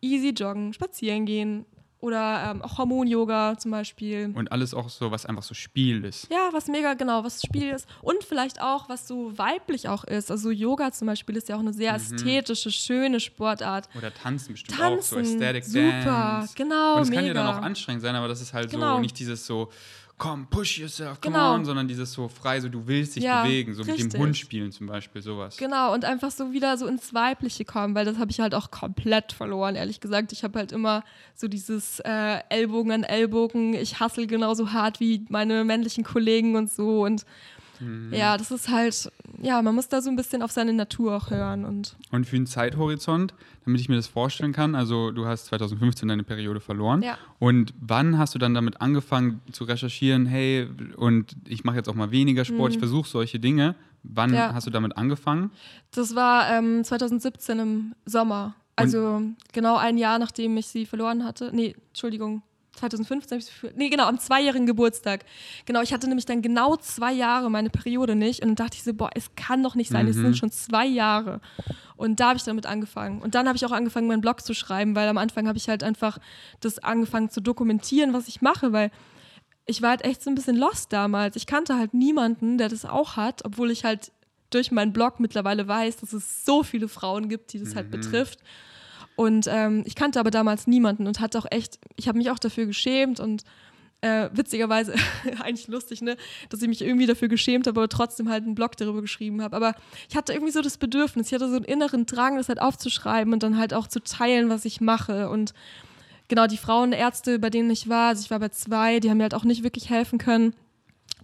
easy joggen, spazieren gehen oder ähm, auch Hormon-Yoga zum Beispiel. Und alles auch so, was einfach so Spiel ist. Ja, was mega genau, was Spiel ist. Und vielleicht auch, was so weiblich auch ist. Also Yoga zum Beispiel ist ja auch eine sehr ästhetische, schöne Sportart. Oder tanzen bestimmt Tanzen, auch, so Aesthetic super, Dance. genau, Und es kann ja dann auch anstrengend sein, aber das ist halt Genau. so nicht dieses so komm, push yourself, come Genau. on, sondern dieses so frei, so du willst dich Ja, bewegen, so mit richtig. dem Hund spielen zum Beispiel, sowas. Genau, und einfach so wieder so ins Weibliche kommen, weil das habe ich halt auch komplett verloren, ehrlich gesagt. Ich habe halt immer so dieses äh, Ellbogen an Ellbogen, ich hassel genauso hart wie meine männlichen Kollegen und so. Und Mhm. ja, das ist halt, ja, man muss da so ein bisschen auf seine Natur auch hören. Und Und für einen Zeithorizont, damit ich mir das vorstellen kann, also du hast 2015 deine Periode verloren. Ja. Und wann hast du dann damit angefangen zu recherchieren, hey, und ich mache jetzt auch mal weniger Sport, ich versuche solche Dinge. Wann Mhm. Ja. hast du damit angefangen? das war ähm, 2017 im Sommer. Also genau ein Jahr, nachdem ich sie verloren hatte. Nee, Entschuldigung. 2015 habe ich für, nee, genau, am zweijährigen Geburtstag. Genau, ich hatte nämlich dann genau zwei Jahre meine Periode nicht und dann dachte ich so, boah, es kann doch nicht sein, es sind schon zwei Jahre. Und da habe ich damit angefangen. Und dann habe ich auch angefangen, meinen Blog zu schreiben, weil am Anfang habe ich halt einfach das angefangen zu dokumentieren, was ich mache, weil ich war halt echt so ein bisschen lost damals. Ich kannte halt niemanden, der das auch hat, obwohl ich halt durch meinen Blog mittlerweile weiß, dass es so viele Frauen gibt, die das halt betrifft. Und ähm, ich kannte aber damals niemanden und hatte auch echt, ich habe mich auch dafür geschämt und äh, witzigerweise, eigentlich lustig, ne, dass ich mich irgendwie dafür geschämt habe, aber trotzdem halt einen Blog darüber geschrieben habe. Aber ich hatte irgendwie so das Bedürfnis, ich hatte so einen inneren Drang, das halt aufzuschreiben und dann halt auch zu teilen, was ich mache. Und genau, die Frauenärzte, bei denen ich war, also ich war bei zwei, die haben mir halt auch nicht wirklich helfen können.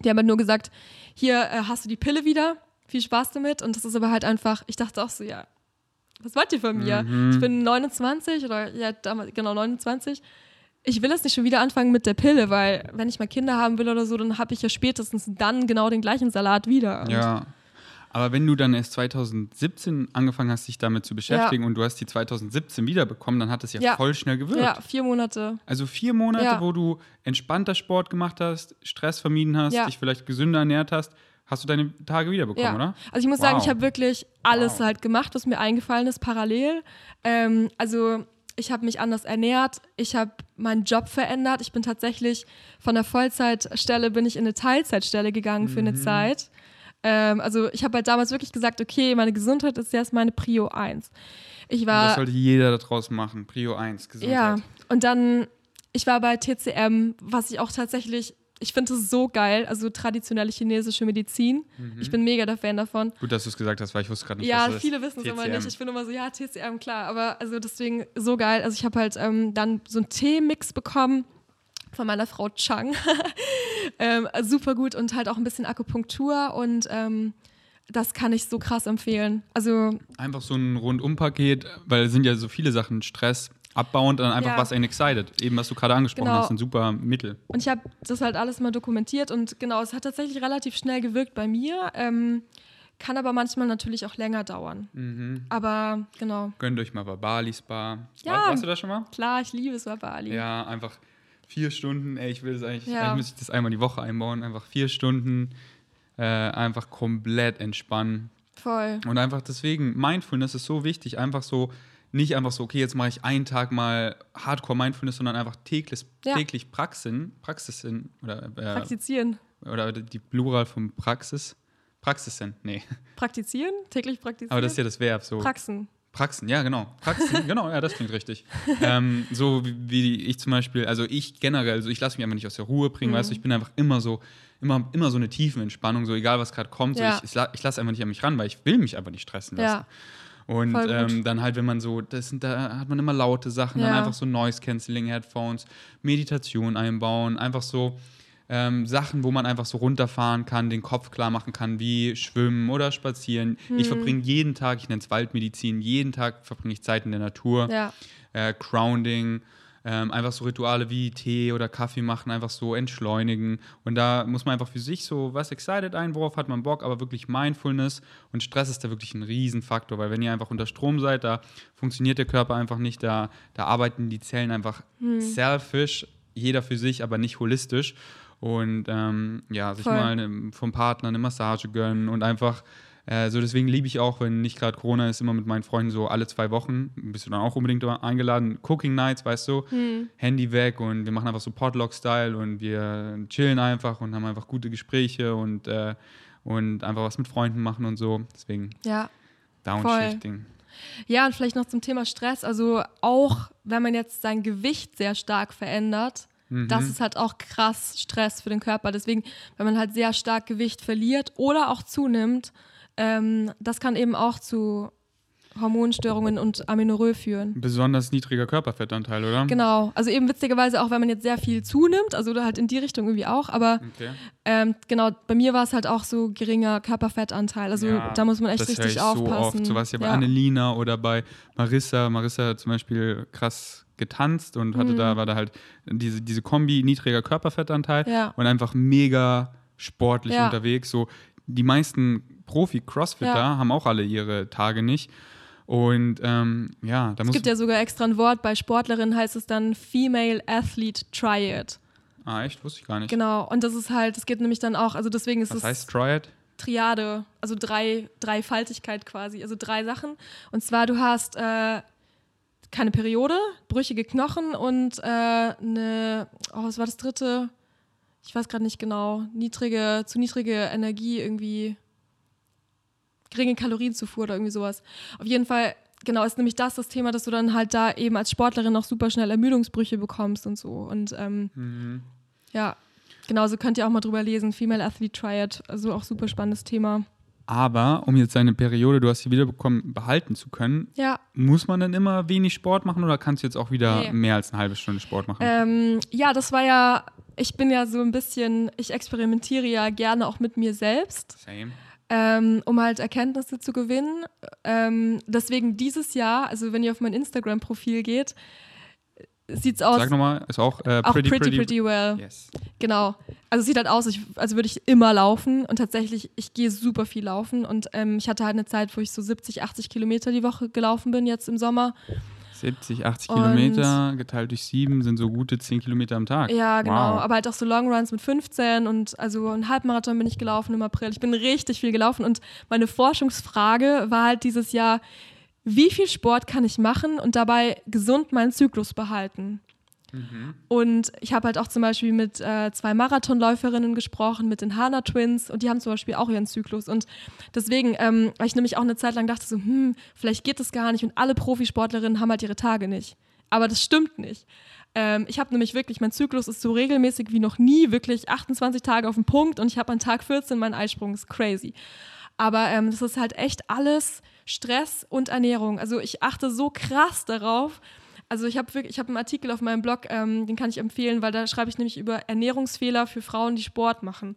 Die haben halt nur gesagt, hier äh, hast du die Pille wieder, viel Spaß damit. Und das ist aber halt einfach, ich dachte auch so, ja, was wollt ihr von mir? Ich bin 29 oder ja, damals, genau 29. Ich will jetzt nicht schon wieder anfangen mit der Pille, weil wenn ich mal Kinder haben will oder so, dann habe ich ja spätestens dann genau den gleichen Salat wieder. Und Ja. Aber wenn du dann erst 2017 angefangen hast, dich damit zu beschäftigen und du hast die 2017 wiederbekommen, dann hat es ja, Ja. voll schnell gewirkt. Ja, vier Monate. Also vier Monate, Ja. wo du entspannter Sport gemacht hast, Stress vermieden hast, Ja. dich vielleicht gesünder ernährt hast, hast du deine Tage wiederbekommen, Ja. oder? Also ich muss sagen, Wow. ich habe wirklich alles Wow. halt gemacht, was mir eingefallen ist, parallel. Ähm, also ich habe mich anders ernährt, ich habe meinen Job verändert. Ich bin tatsächlich von der Vollzeitstelle bin ich in eine Teilzeitstelle gegangen für eine Mhm. Zeit. Ähm, also ich habe halt damals wirklich gesagt, okay, meine Gesundheit ist jetzt meine Prio 1. Ich Und war das sollte jeder da draußen machen. Prio 1, Gesundheit. ja, und dann, ich war bei TCM, was ich auch tatsächlich, ich finde es so geil, also traditionelle chinesische Medizin. Mhm. Ich bin mega der Fan davon. Gut, dass du es gesagt hast, weil ich wusste gerade nicht, Ja, was das viele wissen es immer nicht. Ich bin immer so, ja, TCM, klar. Aber also deswegen so geil. Also ich habe halt ähm, dann so einen Teemix bekommen von meiner Frau Chang. ähm, super gut und halt auch ein bisschen Akupunktur und ähm, das kann ich so krass empfehlen. Also Einfach so ein Rundumpaket, weil es sind ja so viele Sachen, Stress, abbauend, dann einfach Ja. was einen excited. Eben, was du gerade angesprochen Genau. hast, ein super Mittel. Und ich habe das halt alles mal dokumentiert und genau, es hat tatsächlich relativ schnell gewirkt bei mir. Ähm, kann aber manchmal natürlich auch länger dauern. Mhm. Aber genau, Gönnt euch mal bei Bali Spa. Ja. War, warst du da schon mal? klar, ich liebe es bei Bali. Ja, einfach vier Stunden, ey, ich will das eigentlich, Ja. eigentlich müsste ich das einmal die Woche einbauen. Einfach vier Stunden, äh, einfach komplett entspannen. Voll. Und einfach deswegen, Mindfulness ist so wichtig, einfach so, nicht einfach so, okay, jetzt mache ich einen Tag mal Hardcore-Mindfulness, sondern einfach täglich, Ja. täglich Praxin, Praxisin, oder, äh, Praktizieren. oder die Plural von Praxis. Praxisen, nee. Praktizieren? Täglich praktizieren? Aber das ist ja das Verb, so. Praxen. Praxen, ja, genau. Praxen, genau, ja, das klingt richtig. Ähm, so wie, wie ich zum Beispiel, also ich generell, also ich lasse mich einfach nicht aus der Ruhe bringen, Mhm. weißt du, ich bin einfach immer so, immer, immer so eine Tiefenentspannung, so egal was gerade kommt, Ja. so ich, ich lasse einfach nicht an mich ran, weil ich will mich einfach nicht stressen lassen. Ja, Und ähm, dann halt, wenn man so, das sind, da hat man immer laute Sachen, dann Ja. einfach so Noise Cancelling Headphones, Meditation einbauen, einfach so ähm, Sachen, wo man einfach so runterfahren kann, den Kopf klar machen kann, wie schwimmen oder spazieren. Hm. Ich verbringe jeden Tag, ich nenne es Waldmedizin, jeden Tag verbringe ich Zeit in der Natur, ja, äh, Grounding. Ähm, einfach so Rituale wie Tee oder Kaffee machen, einfach so entschleunigen. Und da muss man einfach für sich so was excited ein, worauf hat man Bock, aber wirklich Mindfulness und Stress ist da wirklich ein Riesenfaktor, weil wenn ihr einfach unter Strom seid, da funktioniert der Körper einfach nicht, da, da arbeiten die Zellen einfach selfish, jeder für sich, aber nicht holistisch. Und ähm, ja, sich Voll. mal eine, vom Partner eine Massage gönnen und einfach äh, so deswegen liebe ich auch, wenn nicht gerade Corona ist, immer mit meinen Freunden so alle zwei Wochen, bist du dann auch unbedingt eingeladen, Cooking Nights, weißt du, Handy weg und wir machen einfach so Potluck-Style und wir chillen einfach und haben einfach gute Gespräche und, äh, und einfach was mit Freunden machen und so. Deswegen ja. Downshifting. Ja, und vielleicht noch zum Thema Stress. Also auch wenn man jetzt sein Gewicht sehr stark verändert, Das ist halt auch krass Stress für den Körper. Deswegen, wenn man halt sehr stark Gewicht verliert oder auch zunimmt, ähm, das kann eben auch zu Hormonstörungen und Amenorrhoe führen. Besonders niedriger Körperfettanteil, oder? Genau, also eben witzigerweise auch, wenn man jetzt sehr viel zunimmt, also halt in die Richtung irgendwie auch, aber Okay. ähm, genau, bei mir war es halt auch so geringer Körperfettanteil, also Ja, da muss man echt richtig ich so aufpassen. oft. So was ja bei ja. Annelina oder bei Marissa. Marissa hat zum Beispiel krass getanzt und hatte da, war da halt diese, diese Kombi niedriger Körperfettanteil Mhm. Ja. und einfach mega sportlich unterwegs. So die meisten Profi-Crossfitter Ja. haben auch alle ihre Tage nicht. Und ähm, ja, da Es muss gibt ja sogar extra ein Wort, bei Sportlerinnen heißt es dann Female Athlete Triad. Ah, echt? Wusste ich gar nicht. Genau, und das ist halt, es geht nämlich dann auch, also deswegen ist Was es heißt Triad? Triade, also drei, Dreifaltigkeit quasi, also drei Sachen. Und zwar, du hast äh, keine Periode, brüchige Knochen und äh, eine, oh, was war das dritte? Ich weiß gerade nicht genau. Niedrige, zu niedrige Energie irgendwie, geringe Kalorienzufuhr oder irgendwie sowas. Auf jeden Fall, genau, ist nämlich das das Thema, dass du dann halt da eben als Sportlerin noch super schnell Ermüdungsbrüche bekommst und so. Und ähm, Mhm. ja, genauso könnt ihr auch mal drüber lesen. Female Athlete Triad, also auch super spannendes Thema. Aber um jetzt seine Periode, du hast sie wiederbekommen, behalten zu können, Ja, muss man dann immer wenig Sport machen oder kannst du jetzt auch wieder Nee. mehr als eine halbe Stunde Sport machen? ähm, ja, das war ja, ich bin ja so ein bisschen, ich experimentiere ja gerne auch mit mir selbst, Same. Ähm, um halt Erkenntnisse zu gewinnen. Ähm, deswegen dieses Jahr, also wenn ihr auf mein Instagram-Profil geht, sieht's aus, Sag nochmal, ist auch, äh, auch pretty, pretty, pretty, well. Yes. Genau. Also es sieht halt aus, ich, als würde ich immer laufen und tatsächlich, ich gehe super viel laufen und ähm, ich hatte halt eine Zeit, wo ich so 70, 80 Kilometer die Woche gelaufen bin jetzt im Sommer. 70, 80 Und- Kilometer geteilt durch sieben sind so gute 10 Kilometer am Tag. Ja, genau. Wow. Aber halt auch so Longruns mit 15 und also einen Halbmarathon bin ich gelaufen im April. Ich bin richtig viel gelaufen und meine Forschungsfrage war halt dieses Jahr, wie viel Sport kann ich machen und dabei gesund meinen Zyklus behalten? Und ich habe halt auch zum Beispiel mit äh, zwei Marathonläuferinnen gesprochen, mit den Hana Twins und die haben zum Beispiel auch ihren Zyklus. Und deswegen, ähm, weil ich nämlich auch eine Zeit lang dachte, so, hm, vielleicht geht das gar nicht und alle Profisportlerinnen haben halt ihre Tage nicht. Aber das stimmt nicht. Ähm, ich habe nämlich wirklich, mein Zyklus ist so regelmäßig wie noch nie, wirklich 28 Tage auf den Punkt und ich habe an Tag 14 meinen Eisprung, ist crazy. Aber ähm, das ist halt echt alles Stress und Ernährung. Also ich achte so krass darauf. Also ich habe wirklich, ich habe einen Artikel auf meinem Blog, ähm, den kann ich empfehlen, weil da schreibe ich nämlich über Ernährungsfehler für Frauen, die Sport machen.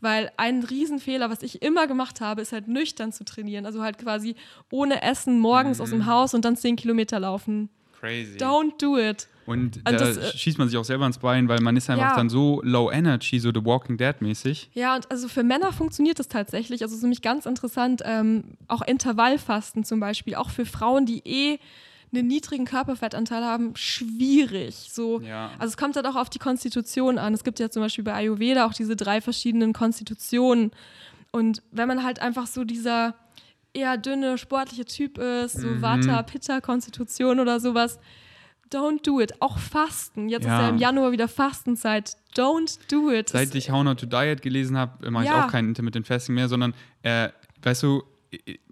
Weil ein Riesenfehler, was ich immer gemacht habe, ist halt nüchtern zu trainieren. Also halt quasi ohne Essen morgens aus dem Haus und dann 10 Kilometer laufen. Crazy. Don't do it. Und Also da das, äh, schießt man sich auch selber ins Bein, weil man ist einfach Ja. dann so low energy, so The Walking Dead mäßig. Ja, und also für Männer funktioniert das tatsächlich. Also es ist nämlich ganz interessant, ähm, auch Intervallfasten zum Beispiel, auch für Frauen, die eh einen niedrigen Körperfettanteil haben, schwierig. So, Ja. Also es kommt halt auch auf die Konstitution an. Es gibt ja zum Beispiel bei Ayurveda auch diese drei verschiedenen Konstitutionen. Und wenn man halt einfach so dieser eher dünne, sportliche Typ ist, so Mhm. Vata, Pitta, Konstitution oder sowas, don't do it. Auch Fasten. Jetzt ist Ja. ja im Januar wieder Fastenzeit. Don't do it. Seit ich How Not to Diet gelesen habe, mache ich Ja. auch kein Intermittent Fasting mehr, sondern, äh, weißt du,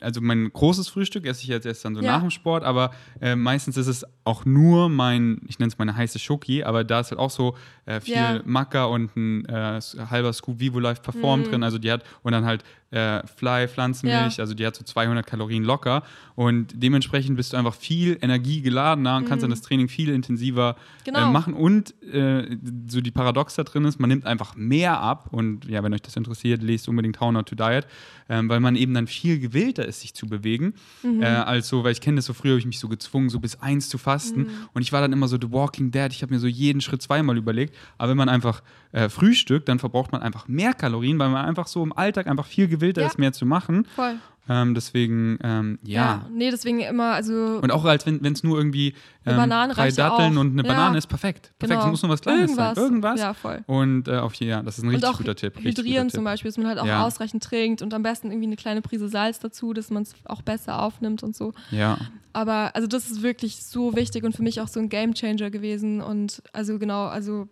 also mein großes Frühstück esse ich jetzt erst dann so Ja. nach dem Sport, aber äh, meistens ist es auch nur mein, ich nenne es meine heiße Schoki, aber da ist halt auch so äh, viel Ja. Maca und ein äh, halber Scoop Vivo Life Perform drin, also die hat, und dann halt äh, Fly, Pflanzenmilch, Mhm. Ja. also die hat so 200 Kalorien locker und dementsprechend bist du einfach viel energiegeladener und kannst dann das Training viel intensiver Mhm. Genau. äh, machen und äh, so die Paradox da drin ist, man nimmt einfach mehr ab und ja, wenn euch das interessiert, lest unbedingt How Not to Diet, ähm, weil man eben dann viel gewillter ist, sich zu bewegen, Mhm. äh, als so, weil ich kenne das so früher, habe ich mich so gezwungen, so bis eins zu fasten Mhm. und ich war dann immer so The Walking Dead, ich habe mir so jeden Schritt zweimal überlegt, aber wenn man einfach äh, frühstückt, dann verbraucht man einfach mehr Kalorien, weil man einfach so im Alltag einfach viel gewillter Ja. ist, mehr zu machen, Voll. ähm, deswegen, ähm, ja. Nee, deswegen immer, also Und auch als wenn es nur irgendwie ähm, drei ja Datteln auch. und eine Ja. Banane ist perfekt. Perfekt, genau. es muss nur was Kleines Irgendwas. sein. Irgendwas. Ja, voll. Und äh, auf ja, das ist ein richtig und auch guter Tipp. Hydrieren guter zum. Beispiel, dass man halt auch Ja. ausreichend trinkt und am besten irgendwie eine kleine Prise Salz dazu, dass man es auch besser aufnimmt und so. Ja, Aber also das ist wirklich so wichtig und für mich auch so ein Gamechanger gewesen. Und also genau, also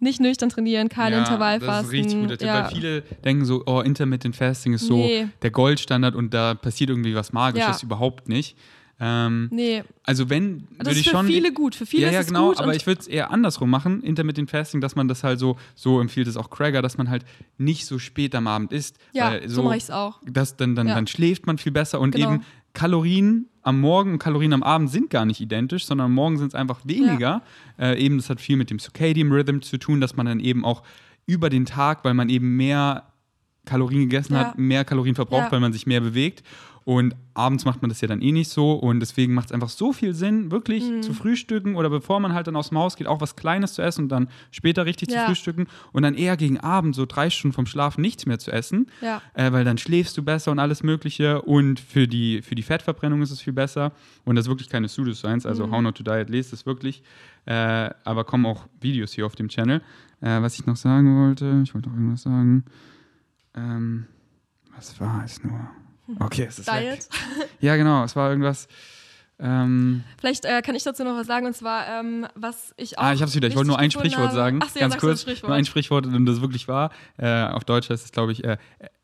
nicht nüchtern trainieren, kein ja, Intervallfasten. Das ist ein richtig guter Tipp, ja. weil viele denken so, oh, Intermittent Fasting ist so Nee. der Goldstandard und da passiert irgendwie was Magisches Ja. überhaupt nicht. Ähm, Nee, also wenn, das würde ist ich für schon. viele gut. Für viele ja, ist ja, es genau, gut. aber ich würde es eher andersrum machen, Intermittent Fasting, dass man das halt so, so empfiehlt es auch Craigger, dass man halt nicht so spät am Abend isst. ja, weil so, mache ich es auch. das, dann, dann, Ja. dann schläft man viel besser und Genau. eben Kalorien am Morgen und Kalorien am Abend sind gar nicht identisch, sondern am Morgen sind es einfach weniger. Äh, eben, das hat viel mit dem Circadian Rhythm zu tun, dass man dann eben auch über den Tag, weil man eben mehr Kalorien gegessen Ja. hat, mehr Kalorien verbraucht, Ja. weil man sich mehr bewegt. Und abends macht man das ja dann eh nicht so. Und deswegen macht es einfach so viel Sinn, wirklich Mhm. zu frühstücken oder bevor man halt dann aus dem Haus geht, auch was Kleines zu essen und dann später richtig zu Ja. frühstücken. Und dann eher gegen Abend, so drei Stunden vom Schlafen, nichts mehr zu essen Ja. äh, weil dann schläfst du besser und alles Mögliche und für die, für die Fettverbrennung ist es viel besser und das ist wirklich keine Pseudoscience, also Mhm. How Not to Diet lest es wirklich, äh, aber kommen auch Videos hier auf dem Channel. Äh, was ich noch sagen wollte, ich wollte noch irgendwas sagen, ähm, was war es nur? Okay, es ist weg. Diet. Ja, genau, es war irgendwas, ähm, Vielleicht äh, kann ich dazu noch was sagen und zwar, ähm, was ich auch. Ah, ich hab's wieder. Ich wollte nur ein Sprichwort sagen. Ach so, ganz kurz. Sprichwort. Nur ein Sprichwort, und das wirklich war. Äh, auf Deutsch heißt es, glaube ich, äh,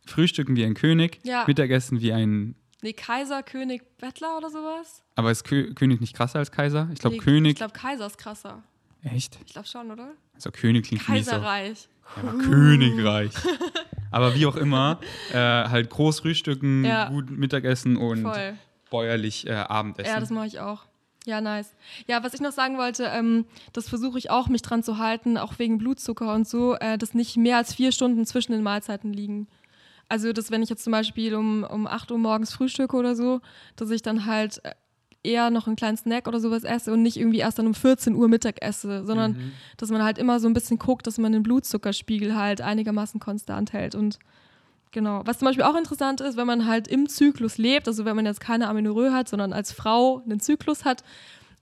Frühstücken wie ein König, Ja. Mittagessen wie ein Nee, Kaiser, König, Bettler oder sowas? Aber ist Kö König nicht krasser als Kaiser? Ich glaube, nee, König. Ich glaube, Kaiser ist krasser. echt? Ich glaube schon, oder? Also, König klingt. Kaiserreich. Ja, aber Königreich. aber wie auch immer, äh, halt groß frühstücken, Ja. gut Mittagessen und Voll. bäuerlich äh, Abendessen. Ja, das mache ich auch. Ja, nice. Ja, was ich noch sagen wollte, ähm, das versuche ich auch, mich dran zu halten, auch wegen Blutzucker und so, äh, dass nicht mehr als vier Stunden zwischen den Mahlzeiten liegen. Also, dass wenn ich jetzt zum Beispiel um, um 8 Uhr morgens frühstücke oder so, dass ich dann halt äh, eher noch einen kleinen Snack oder sowas esse und nicht irgendwie erst dann um 14 Uhr Mittag esse, sondern Mhm. dass man halt immer so ein bisschen guckt, dass man den Blutzuckerspiegel halt einigermaßen konstant hält. Und genau, was zum Beispiel auch interessant ist, wenn man halt im Zyklus lebt, also wenn man jetzt keine Amenorrhoe hat, sondern als Frau einen Zyklus hat,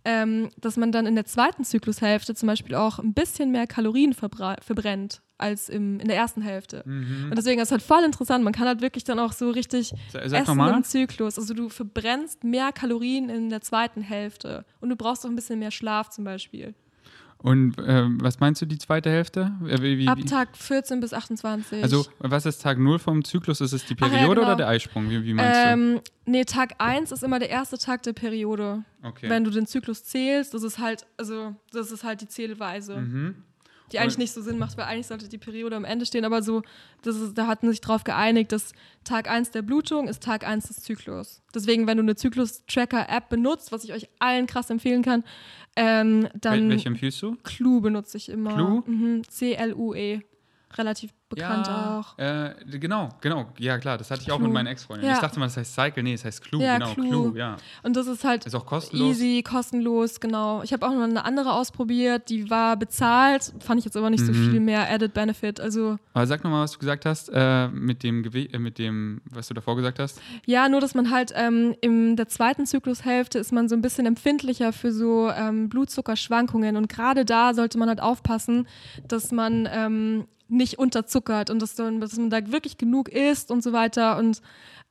ähm, dass man dann in der zweiten Zyklushälfte zum Beispiel auch ein bisschen mehr Kalorien verbrennt als im, in der ersten Hälfte. Mhm. Und deswegen ist es halt voll interessant. Man kann halt wirklich dann auch so richtig Sag essen nochmal. im Zyklus. Also du verbrennst mehr Kalorien in der zweiten Hälfte. Und du brauchst auch ein bisschen mehr Schlaf zum Beispiel. Und äh, was meinst du, die zweite Hälfte? Äh, wie, wie, Ab? Tag 14 bis 28. Also, was ist Tag 0 vom Zyklus? Ist es die Ach ja, Periode genau. oder der Eisprung? Wie, wie meinst ähm, nee, Tag 1 ist immer der erste Tag der Periode. du? Okay. Wenn du den Zyklus zählst, das ist halt, also das ist halt die Zählweise. mhm. Die eigentlich nicht so Sinn macht, weil eigentlich sollte die Periode am Ende stehen, aber so, das ist, da hatten sich drauf geeinigt, dass Tag 1 der Blutung ist Tag 1 des Zyklus. Deswegen, wenn du eine Zyklus-Tracker-App benutzt, was ich euch allen krass empfehlen kann, ähm, dann Wel welche empfiehlst du? Clue benutze ich immer. Clue? Mhm, C-L-U-E. Relativ bekannt ja, auch. Äh, genau, genau. Ja, klar, das hatte ich auch Clue. mit meinen Ex-Freundinnen. Ja. Ich dachte mal, das heißt Cycle. Nee, es heißt Clue. Ja, genau, Clue. Clue, ja. Und das ist halt Ist auch kostenlos. easy, kostenlos, genau. Ich habe auch noch eine andere ausprobiert, die war bezahlt, fand ich jetzt aber nicht so Mhm. viel mehr Added Benefit. Also Aber sag nochmal, was du gesagt hast, äh, mit dem äh, mit dem, was du davor gesagt hast. Ja, nur dass man halt ähm, in der zweiten Zyklushälfte ist man so ein bisschen empfindlicher für so ähm, Blutzuckerschwankungen und gerade da sollte man halt aufpassen, dass man ähm, nicht unterzuckert und dass, dann, dass man da wirklich genug isst und so weiter und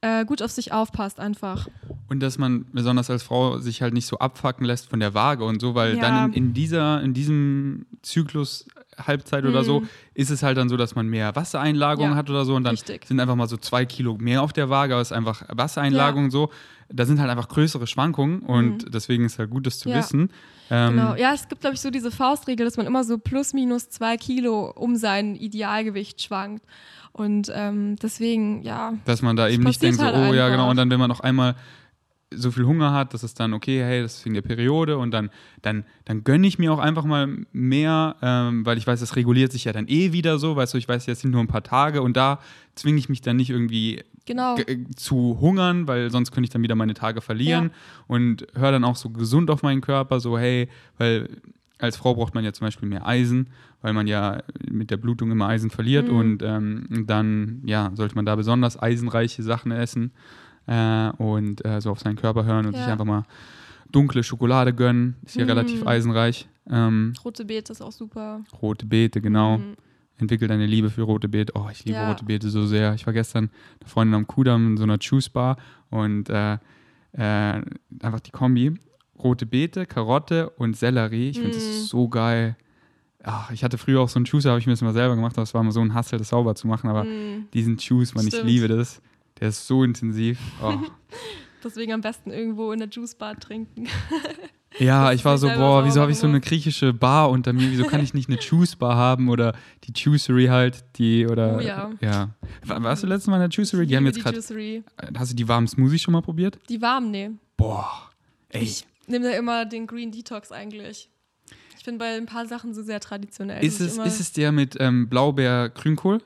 äh, gut auf sich aufpasst einfach. Und dass man besonders als Frau sich halt nicht so abfacken lässt von der Waage und so, weil Ja. dann in, in dieser, in diesem Zyklus Halbzeit oder so, Mhm. ist es halt dann so, dass man mehr Wassereinlagerung Ja, hat oder so und dann richtig. sind einfach mal so zwei Kilo mehr auf der Waage, aber es ist einfach Wassereinlagerung und so. Da sind halt einfach größere Schwankungen und deswegen ist halt gut, das zu. Ja. wissen. Ähm, Genau. Ja, es gibt, glaube ich, so diese Faustregel, dass man immer so plus minus zwei Kilo um sein Idealgewicht schwankt. Und ähm, deswegen, ja, Dass man da eben nicht denkt, passiert so, halt oh ja, einfach. genau, und dann, wenn man noch einmal so viel Hunger hat, dass es dann, okay, hey, das ist wegen der Periode und dann, dann, dann gönne ich mir auch einfach mal mehr, ähm, weil ich weiß, das reguliert sich ja dann eh wieder so, weißt du, ich weiß, jetzt sind nur ein paar Tage und da zwinge ich mich dann nicht irgendwie genau. ge- äh, zu hungern, weil sonst könnte ich dann wieder meine Tage verlieren und höre dann auch so gesund auf meinen Körper, so hey, weil als Frau braucht man ja zum Beispiel mehr Eisen, weil man ja mit der Blutung immer Eisen verliert Mhm. und ähm, dann ja sollte man da besonders eisenreiche Sachen essen äh, und äh, so auf seinen Körper hören und Ja. sich einfach mal dunkle Schokolade gönnen, ist ja Mhm. relativ eisenreich. Ähm, Rote Beete ist auch super. rote Beete, genau Mhm. entwickelt deine Liebe für rote Beete. Oh, ich liebe Ja. rote Beete so sehr. Ich war gestern eine Freundin am Kudamm in so einer Juice Bar und äh, äh, einfach die Kombi. Rote Beete, Karotte und Sellerie. Ich finde Mm. das so geil. Ach, ich hatte früher auch so einen Juice, habe ich mir das mal selber gemacht, aber es war immer so ein Hassel, das sauber zu machen. Aber Mm. diesen Juice, man, ich Stimmt. liebe das. Der ist so intensiv. Oh. Deswegen am besten irgendwo in der Juicebar trinken. Ja, ich war so, boah, wieso habe ich so eine griechische Bar unter mir? Wieso kann ich nicht eine Juice-Bar haben oder die Juicery halt, die oder Oh ja. ja. War- Warst du letztes Mal in der Juicery? Die haben jetzt gerade. Hast du die warmen Smoothies schon mal probiert? Die warmen, nee. Boah. Ey. Ich nehme da immer den Green Detox eigentlich. Ich bin bei ein paar Sachen so sehr traditionell. Ist es, ist es der mit ähm, Blaubeer-Grünkohl?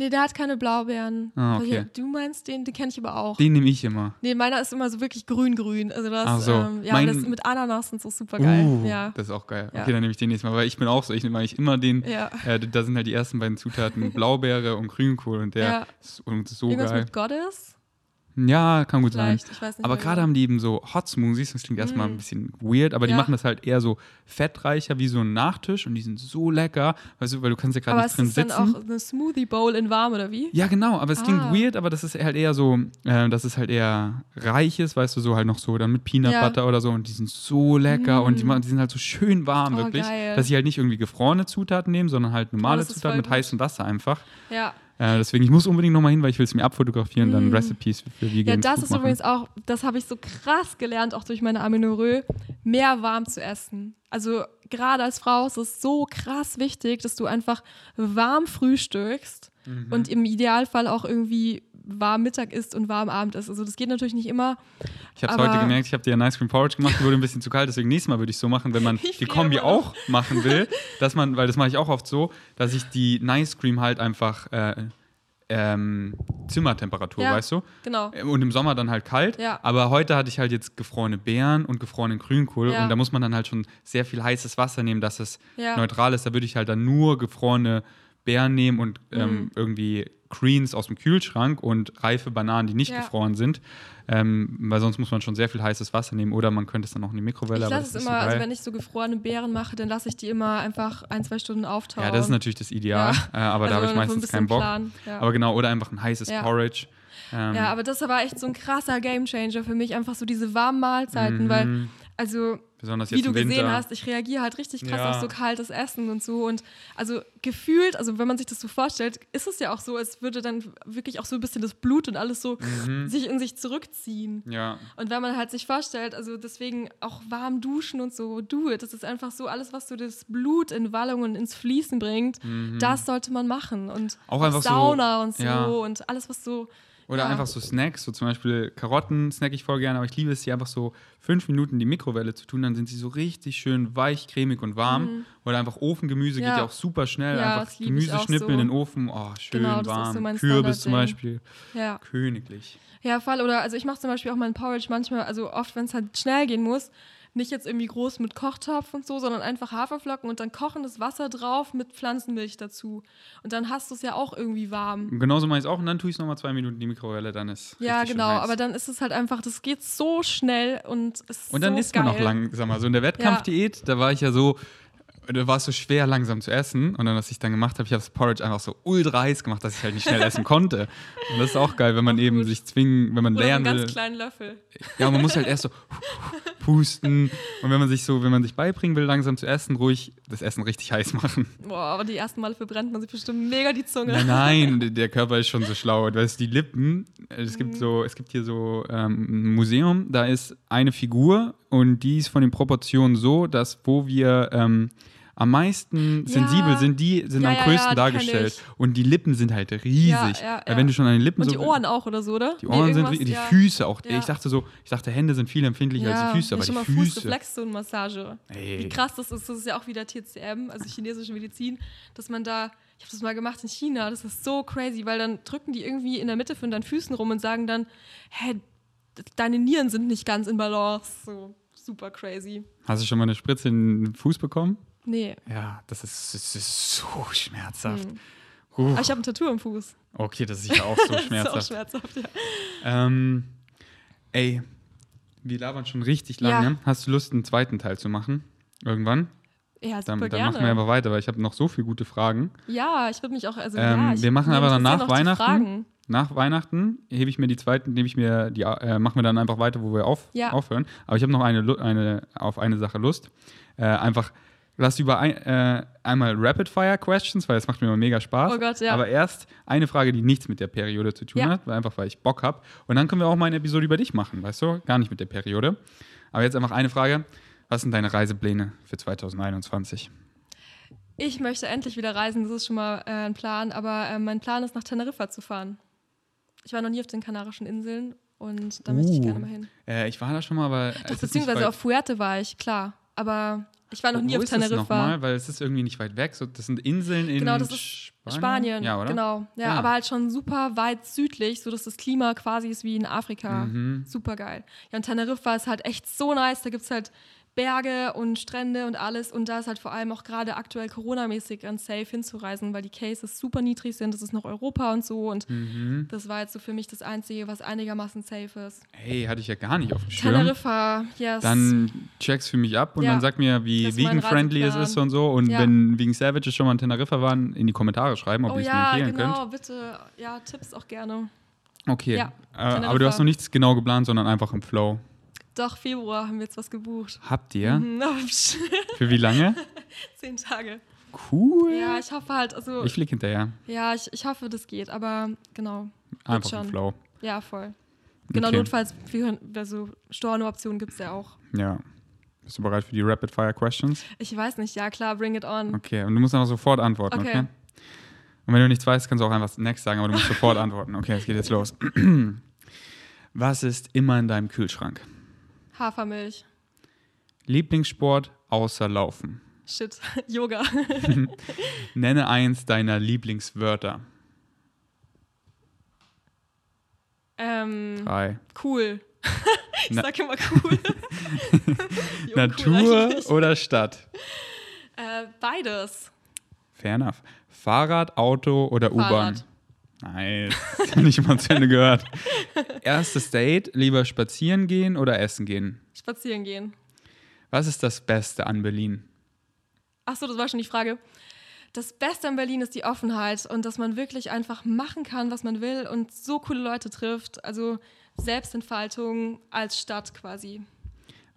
Nee, der hat keine Blaubeeren. Ah, Aber okay. Du meinst den, den kenne ich aber auch. Den nehme ich immer. Nee, meiner ist immer so wirklich grün-grün. Also das, Ach so. ähm, ja, Mein- das mit Ananas und so super geil. Uh, ja. Das ist auch geil. Ja. Okay, dann nehme ich den nächstes Mal, weil ich bin auch so. Ich nehme eigentlich immer den. Ja. Äh, da sind halt die ersten beiden Zutaten Blaubeere und Grünkohl und der ist und so Irgendwas geil. mit Goddess? Ja, kann gut sein. Vielleicht, ich weiß nicht. Aber gerade genau. haben die eben so Hot Smoothies, das klingt erstmal Mm. ein bisschen weird, aber die Ja. machen das halt eher so fettreicher wie so ein Nachtisch und die sind so lecker, weißt du, weil du kannst ja gerade Aber nicht ist drin das dann sitzen. auch eine Smoothie Bowl in warm oder wie? Ja, genau, aber es klingt Ah. weird, aber das ist halt eher so, äh, das ist halt eher reiches, weißt du, so halt noch so dann mit Peanut Ja. Butter oder so und die sind so lecker und die, Mm. machen- die sind halt so schön warm, Oh, wirklich, geil. dass sie halt nicht irgendwie gefrorene Zutaten nehmen, sondern halt normale ist Zutaten mit heißem Wasser einfach. Ja. Äh, deswegen, ich muss unbedingt nochmal hin, weil ich will es mir abfotografieren, dann Mm. Recipes für, Vegan Ja, das ist machen. übrigens auch, das habe ich so krass gelernt, auch durch meine Amenorrhoe, mehr warm zu essen. Also gerade als Frau ist es so krass wichtig, dass du einfach warm frühstückst Mhm. und im Idealfall auch irgendwie warm Mittag isst und warm Abend isst. Also das geht natürlich nicht immer. Ich habe es heute gemerkt, ich habe dir ein Ice Cream Porridge gemacht, die wurde ein bisschen zu kalt, deswegen nächstes Mal würde ich so machen, wenn man die Kombi auch machen will, dass man, weil das mache ich auch oft so, dass ich die Nice Cream halt einfach äh, ähm, Zimmertemperatur, Ja. weißt du? Genau. Und im Sommer dann halt kalt. Ja. Aber heute hatte ich halt jetzt gefrorene Beeren und gefrorenen Grünkohl Ja. und da muss man dann halt schon sehr viel heißes Wasser nehmen, dass es neutral ist. Da würde ich halt dann nur gefrorene Beeren nehmen und Mhm. ähm, irgendwie Greens aus dem Kühlschrank und reife Bananen, die nicht Ja. gefroren sind. Ähm, weil sonst muss man schon sehr viel heißes Wasser nehmen oder man könnte es dann auch in die Mikrowelle. Ich lasse es immer, so also wenn ich so gefrorene Beeren mache, dann lasse ich die immer einfach ein, zwei Stunden auftauen. ja, das ist natürlich das Ideal, Ja. äh, aber da habe ich Also meistens keinen Bock. Ja. Aber genau, oder einfach ein heißes. Porridge. Ähm, Ja, aber das war echt so ein krasser Gamechanger für mich, einfach so diese warmen Mahlzeiten, weil, mhm. Also, besonders wie du Winter. gesehen hast, ich reagiere halt richtig krass Ja. auf so kaltes Essen und so. Und also gefühlt, also wenn man sich das so vorstellt, ist es ja auch so, als würde dann wirklich auch so ein bisschen das Blut und alles so Mhm. sich in sich zurückziehen. Ja, Und wenn man halt sich vorstellt, also deswegen auch warm duschen und so, do it. Das ist einfach so alles, was so das Blut in Wallungen ins Fließen bringt, das sollte man machen. Und Mhm. Auch einfach so- Sauna und so ja. und alles, was so. Oder ja. einfach so Snacks, so zum Beispiel Karotten snack ich voll gerne, aber ich liebe es, die einfach so fünf Minuten in die Mikrowelle zu tun, dann sind sie so richtig schön weich, cremig und warm. Oder einfach Ofengemüse geht Mhm. Ja. ja auch super schnell, Ja, einfach Gemüse schnippeln so. in den Ofen, oh, schön Genau, warm. so Kürbis zum. Beispiel, Ja. königlich. Ja, voll. Oder also ich mache zum Beispiel auch meinen Porridge manchmal, also oft, wenn es halt schnell gehen muss, nicht jetzt irgendwie groß mit Kochtopf und so, sondern einfach Haferflocken und dann kochendes Wasser drauf mit Pflanzenmilch dazu. Und dann hast du es ja auch irgendwie warm. Genauso mache ich es auch und dann tue ich es nochmal zwei Minuten in die Mikrowelle, dann ist Ja, genau. Aber dann ist es halt einfach, das geht so schnell und es ist Und dann so isst geil. man auch langsamer. So in der Wettkampfdiät, da war ich ja so, war es so schwer, langsam zu essen. Und dann, was ich dann gemacht habe, ich habe das Porridge einfach so ultra heiß gemacht, dass ich halt nicht schnell essen konnte. Und das ist auch geil, wenn man Auch eben sich zwingen, wenn man Oder so einen lernen ganz will. kleinen Löffel. Ja, man muss halt erst so pusten. Und wenn man sich so, wenn man sich beibringen will, langsam zu essen, ruhig das Essen richtig heiß machen. Boah, aber die ersten Male verbrennt man sich bestimmt mega die Zunge. Nein, nein, der Körper ist schon so schlau. Du weißt, die Lippen, es gibt so, es gibt hier so ähm, ein Museum, da ist eine Figur und die ist von den Proportionen so, dass wo wir ähm, am meisten Ja. sensibel sind, die sind Ja, am größten dargestellt. Und die Lippen sind halt riesig. Weil wenn du schon an den Lippen Und so die Ohren auch oder so, oder? die Ohren sind, irgendwas, ri- die. Füße auch. Ich dachte so, ich dachte, Hände sind viel empfindlicher als die Füße, aber die mal Füße. Fußreflexzone-Massage. Ey. Wie krass das ist, das ist ja auch wieder TCM, also chinesische Medizin, dass man da, ich habe das mal gemacht in China, das ist so crazy, weil dann drücken die irgendwie in der Mitte von deinen Füßen rum und sagen dann, hä, deine Nieren sind nicht ganz in Balance. So super crazy. Hast du schon mal eine Spritze in den Fuß bekommen? Nee. Ja, das ist, das ist so schmerzhaft. Hm. Aber ich habe ein Tattoo am Fuß. Okay, das ist sicher auch so Das ist auch schmerzhaft. schmerzhaft, ja. Ähm, ey, wir labern schon richtig lange. Ja. Hast du Lust, einen zweiten Teil zu machen? Irgendwann? Ja, Dann, super dann gerne. machen wir einfach weiter, weil ich habe noch so viele gute Fragen. ja, ich würde mich auch, also Ähm, ja, wir machen aber dann nach Weihnachten. Nach Weihnachten hebe ich mir die zweiten, nehme ich mir die, äh, machen wir dann einfach weiter, wo wir auf, Ja. aufhören. Aber ich habe noch eine, eine, auf eine Sache Lust. Äh, einfach Lass über ein, äh, einmal Rapid Fire Questions, weil das macht mir immer mega Spaß. Oh Gott, ja. Aber erst eine Frage, die nichts mit der Periode zu tun Ja. hat, einfach weil ich Bock habe. Und dann können wir auch mal eine Episode über dich machen, weißt du? Gar nicht mit der Periode. Aber jetzt einfach eine Frage. Was sind deine Reisepläne für 2021? Ich möchte endlich wieder reisen, das ist schon mal äh, ein Plan, aber äh, mein Plan ist, nach Teneriffa zu fahren. Ich war noch nie auf den Kanarischen Inseln und da möchte ich Uh. gerne mal hin. Äh, ich war da schon mal, aber. es Doch, beziehungsweise auf Fuerte war ich, klar. Aber ich war noch nie auf Teneriffa. nochmal? Weil es ist irgendwie nicht weit weg. So, das sind Inseln in Genau, das ist Spanien. Spanien, Ja, oder? genau. Ja, Ja. aber halt schon super weit südlich, sodass das Klima quasi ist wie in Afrika. Mhm. Super geil. Ja, und Teneriffa ist halt echt so nice. Da gibt es halt Berge und Strände und alles. Und da ist halt vor allem auch gerade aktuell Corona-mäßig ganz safe hinzureisen, weil die Cases super niedrig sind. Das ist noch Europa und so. Und Mhm. das war jetzt so für mich das Einzige, was einigermaßen safe ist. Hey, hatte ich ja gar nicht auf dem Schirm. Teneriffa, yes. Dann check's für mich ab und Ja. dann sag mir, wie vegan-friendly es ist und so. Und Ja. wenn Vegan Savages schon mal in Teneriffa waren, in die Kommentare schreiben, ob oh ihr es mir ja, empfehlen genau, könnt. bitte. Ja, Tipps auch gerne. Okay. Ja, äh, aber du hast noch nichts genau geplant, sondern einfach im Flow. Doch, Februar haben wir jetzt was gebucht. Habt ihr? Mhm, Für wie lange? Zehn Tage. Cool. Ja, ich hoffe halt, also, Ich flieg hinterher. ja, ich, ich hoffe, das geht, aber genau. Einfach schon. Flow. Ja, voll. Genau, Okay. notfalls, für, also Storno-Optionen gibt es ja auch. Ja. Bist du bereit für die Rapid Fire Questions? Ich weiß nicht, ja klar, bring it on. Okay, und du musst einfach sofort antworten, okay? Okay. Und wenn du nichts weißt, kannst du auch einfach next sagen, aber du musst sofort antworten. Okay, es geht jetzt los. Was ist immer in deinem Kühlschrank? Hafermilch. Lieblingssport außer Laufen. Shit, Yoga. Nenne eins deiner Lieblingswörter. ähm, Drei. cool. ich Na- sag immer cool. Jo, cool Natur eigentlich. oder Stadt? Äh, beides. Fair enough. Fahrrad, Auto oder U-Bahn? Nice. Das habe ich mal zu Ende gehört. Erstes Date, lieber spazieren gehen oder essen gehen? Spazieren gehen. Was ist das Beste an Berlin? Achso, das war schon die Frage. Das Beste an Berlin ist die Offenheit und dass man wirklich einfach machen kann, was man will und so coole Leute trifft. Also Selbstentfaltung als Stadt quasi.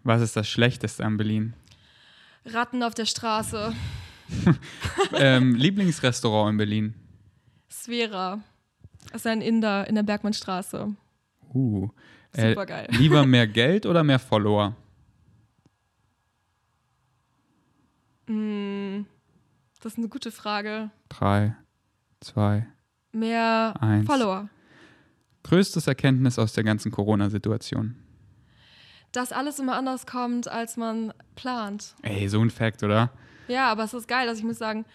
Was ist das Schlechteste an Berlin? Ratten auf der Straße. ähm, Lieblingsrestaurant in Berlin? Sphära. Das ist ein Inder in der Bergmannstraße. Uh. Äh, Super geil. lieber mehr Geld oder mehr Follower? Mm, das ist eine gute Frage. Drei, zwei. Mehr Eins. Follower. Größtes Erkenntnis aus der ganzen Corona-Situation? Dass alles immer anders kommt, als man plant. Ey, so ein Fact, oder? Ja, aber es ist geil. Also ich muss sagen,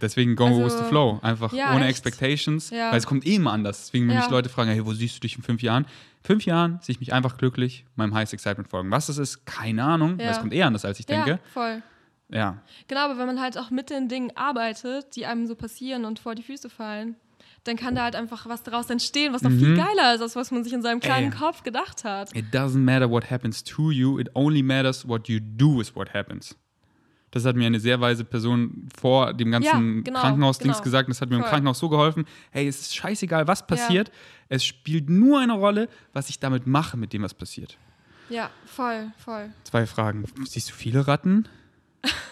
Deswegen go Also, with the flow. Einfach ja, ohne echt. Expectations. Ja. Weil es kommt eh immer anders. Deswegen, wenn Ja. mich Leute fragen, hey, wo siehst du dich in fünf Jahren? Fünf Jahren sehe ich mich einfach glücklich, meinem Highest Excitement folgen. Was das ist, keine Ahnung. Weil es kommt eh anders, als ich denke. ja, voll. Ja. Genau, aber wenn man halt auch mit den Dingen arbeitet, die einem so passieren und vor die Füße fallen, dann kann da halt einfach was daraus entstehen, was noch viel geiler ist, als was man sich in seinem kleinen Mhm. Ey. Kopf gedacht hat. It doesn't matter what happens to you, it only matters what you do with what happens. Das hat mir eine sehr weise Person vor dem ganzen Ja, genau, Krankenhausdings genau. gesagt. Das hat mir im Voll. Krankenhaus so geholfen. Hey, es ist scheißegal, was passiert. Es spielt nur eine Rolle, was ich damit mache, mit dem, was passiert. Ja, voll, voll. Zwei Fragen. Siehst du viele Ratten?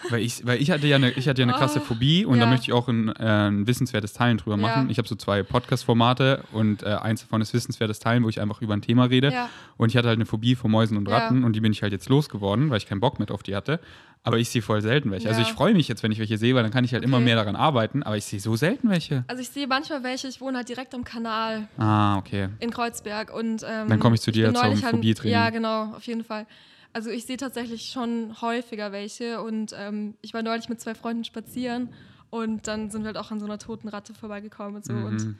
Weil, ich, weil ich hatte ja eine, ich hatte ja eine krasse Oh, Phobie und da ja. möchte ich auch ein, äh, ein wissenswertes Teilen drüber Ja. machen. Ich habe so zwei Podcast-Formate und äh, eins davon ist wissenswertes Teilen, wo ich einfach über ein Thema rede. Ja. Und ich hatte halt eine Phobie vor Mäusen und Ja. Ratten und die bin ich halt jetzt losgeworden, weil ich keinen Bock mehr auf die hatte. Aber ich sehe voll selten welche. Also Ja. ich freue mich jetzt, wenn ich welche sehe, weil dann kann ich halt immer Okay. mehr daran arbeiten, aber ich sehe so selten welche. Also ich sehe manchmal welche, ich wohne halt direkt am Kanal Ah, okay. in Kreuzberg und ähm, Dann komme ich zu dir bin zum Phobietraining. Ja, genau, auf jeden Fall. Also ich sehe tatsächlich schon häufiger welche und ähm, ich war neulich mit zwei Freunden spazieren und dann sind wir halt auch an so einer toten Ratte vorbeigekommen und so Mhm. und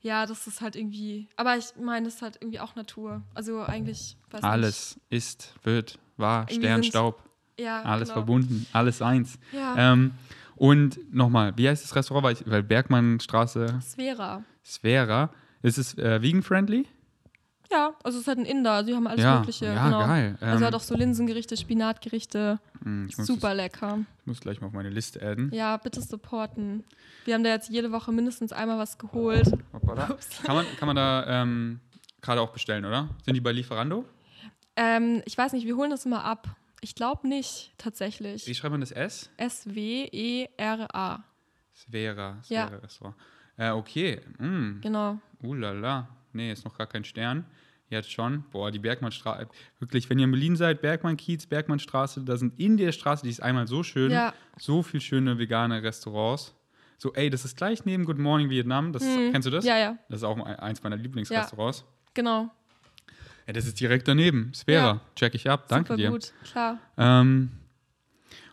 ja, das ist halt irgendwie, aber ich meine, das ist halt irgendwie auch Natur. Also eigentlich, weiß nicht. Alles ist, wird, war, Irgendwie Stern, Staub, Ja, alles genau. verbunden, alles eins. Ja, Ähm, und nochmal, wie heißt das Restaurant? Weil, ich, weil Bergmannstraße, Sphära. Sphära. Ist es äh, vegan-friendly? Ja, also es ist halt ein Inder, also die haben alles Ja, Mögliche. ja, genau. geil. also Ähm, halt auch so Linsengerichte, Spinatgerichte, Hm, Ich muss, super lecker. ich muss gleich mal auf meine Liste adden. Ja, bitte supporten. Wir haben da jetzt jede Woche mindestens einmal was geholt. Kann man, kann man da ähm, gerade auch bestellen, oder? Sind die bei Lieferando? Ähm, ich weiß nicht, wir holen das immer ab. Ich glaube nicht, tatsächlich. Wie schreibt man das S? S-W-E-R-A. Svera, Ja. Svera Restaurant. Äh, okay. Mm. Genau. Uh la la. Nee, ist noch gar kein Stern. Jetzt schon. Boah, die Bergmannstraße. Wirklich, wenn ihr in Berlin seid, Bergmann-Kiez, Bergmannstraße, da sind in der Straße, die ist einmal so schön, Ja. so viel schöne vegane Restaurants. So, ey, das ist gleich neben Good Morning Vietnam. Das, Kennst du das? Hm. Ja, ja, Das ist auch ein- eins meiner Lieblingsrestaurants. genau. Ja. das ist direkt daneben. Sphäre. Ja. Check ich ab. Danke Super dir. gut, klar. Ähm,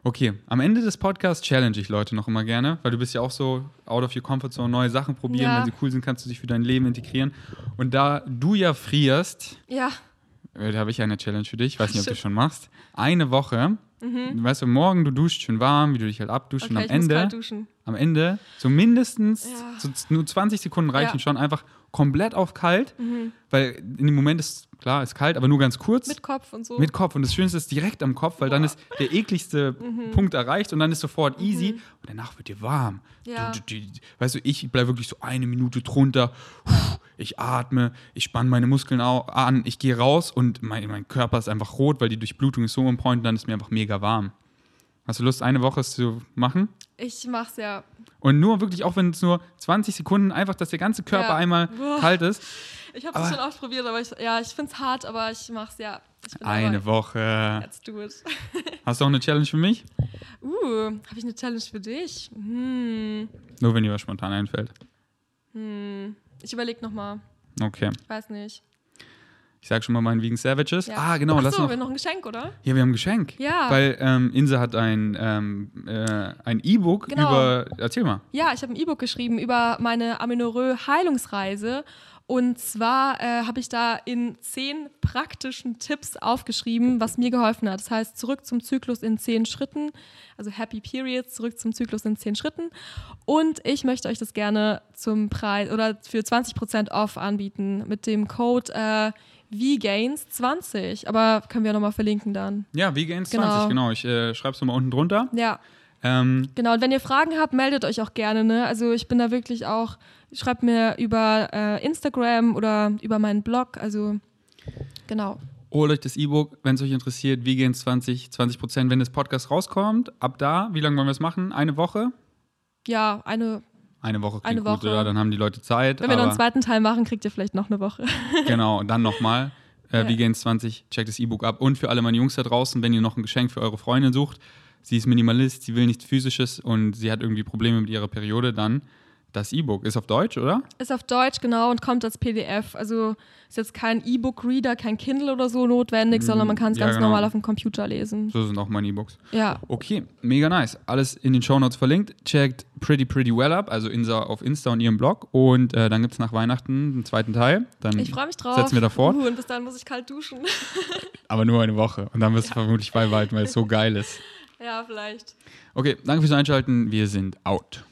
okay, am Ende des Podcasts challenge ich Leute noch immer gerne, weil du bist ja auch so out of your comfort zone, neue Sachen probieren. Ja. Wenn sie cool sind, kannst du sich für dein Leben integrieren. Und da du ja frierst, Ja, äh, da habe ich eine Challenge für dich. Ich weiß nicht, ob du schon machst. Eine Woche. Weißt du, morgen du duscht schön warm, wie du dich halt abduschst. okay, und ich am muss Ende, kalt duschen. Am Ende, so mindestens, Ja. so nur 20 Sekunden reichen Ja. Mhm. schon, einfach komplett auf kalt. Weil in dem Moment ist, klar, ist kalt, aber nur ganz kurz. Mit Kopf und so. Mit Kopf. Und das Schönste ist direkt am Kopf, weil dann ist der ekligste Mhm. Punkt erreicht und dann ist sofort easy. Und danach wird dir warm. Ja. Du, du, du, weißt du, ich bleibe wirklich so eine Minute drunter. Ich atme, ich spanne meine Muskeln an, ich gehe raus und mein, mein Körper ist einfach rot, weil die Durchblutung ist so on point und dann ist mir einfach mega warm. Hast du Lust, eine Woche es zu machen? Ich mach's ja. Und nur wirklich, auch wenn es nur 20 Sekunden einfach, dass der ganze Körper Ja. einmal Boah. kalt ist. Ich habe Aber- es schon oft probiert, aber ich, ja, ich find's hart, aber ich mach's ja. Ich Eine dabei. Woche. Let's do it. Hast du auch eine Challenge für mich? Uh, habe ich eine Challenge für dich? Hm, Nur wenn dir was spontan einfällt. hm. Ich überleg noch mal. Okay. Weiß nicht. Ich sag schon mal meinen Vegan Savages. Ja. Ah, genau. Ach lass noch. wir haben noch ein Geschenk, oder? Ja, wir haben ein Geschenk. Ja. Weil ähm, Inse hat ein ähm, äh, ein E-Book Genau. über. Erzähl mal. Ja, ich habe ein E-Book geschrieben über meine Amenorrhoe-Heilungsreise. Und zwar äh, habe ich da in zehn praktischen Tipps aufgeschrieben, was mir geholfen hat. Das heißt, zurück zum Zyklus in zehn Schritten, also Happy Periods, zurück zum Zyklus in zehn Schritten. Und ich möchte euch das gerne zum Preis oder für 20% off anbieten mit dem Code äh, VGains20. Aber können wir nochmal verlinken dann. Ja, Vegan 20, Genau. genau. Ich äh, schreib's nochmal unten drunter. Ja, Ähm, Genau, und wenn ihr Fragen habt, meldet euch auch gerne. Ne? Also ich bin da wirklich auch, schreibt mir über äh, Instagram oder über meinen Blog. Also genau. holt euch das E-Book, wenn es euch interessiert. Vegan 20, 20 Prozent, wenn das Podcast rauskommt. Ab da, wie lange wollen wir es machen? Eine Woche? Ja, eine, Eine Woche klingt Eine gut, Woche. oder? Dann haben die Leute Zeit. wenn wir noch einen zweiten Teil machen, kriegt ihr vielleicht noch eine Woche. genau, und dann nochmal. Äh, Ja. Vegan 20, checkt das E-Book ab. Und für alle meine Jungs da draußen, wenn ihr noch ein Geschenk für eure Freundin sucht, sie ist Minimalist, sie will nichts Physisches und sie hat irgendwie Probleme mit ihrer Periode, dann das E-Book. Ist auf Deutsch, oder? Ist auf Deutsch, genau, und kommt als PDF. Also ist jetzt kein E-Book-Reader, kein Kindle oder so notwendig, sondern man kann es ja, ganz genau. normal auf dem Computer lesen. So sind auch meine E-Books. Ja, Okay, mega nice. Alles in den Shownotes verlinkt. Checkt Pretty Pretty Well Up, also Insa auf Insta und ihrem Blog. Und äh, dann gibt es nach Weihnachten einen zweiten Teil. Dann ich freue mich drauf. Setzen wir davor. Uh, und bis dahin muss ich kalt duschen. Aber nur eine Woche. Und dann wirst du vermutlich beibehalten, weil es so geil ist. ja, vielleicht. Okay, danke fürs Einschalten. Wir sind out.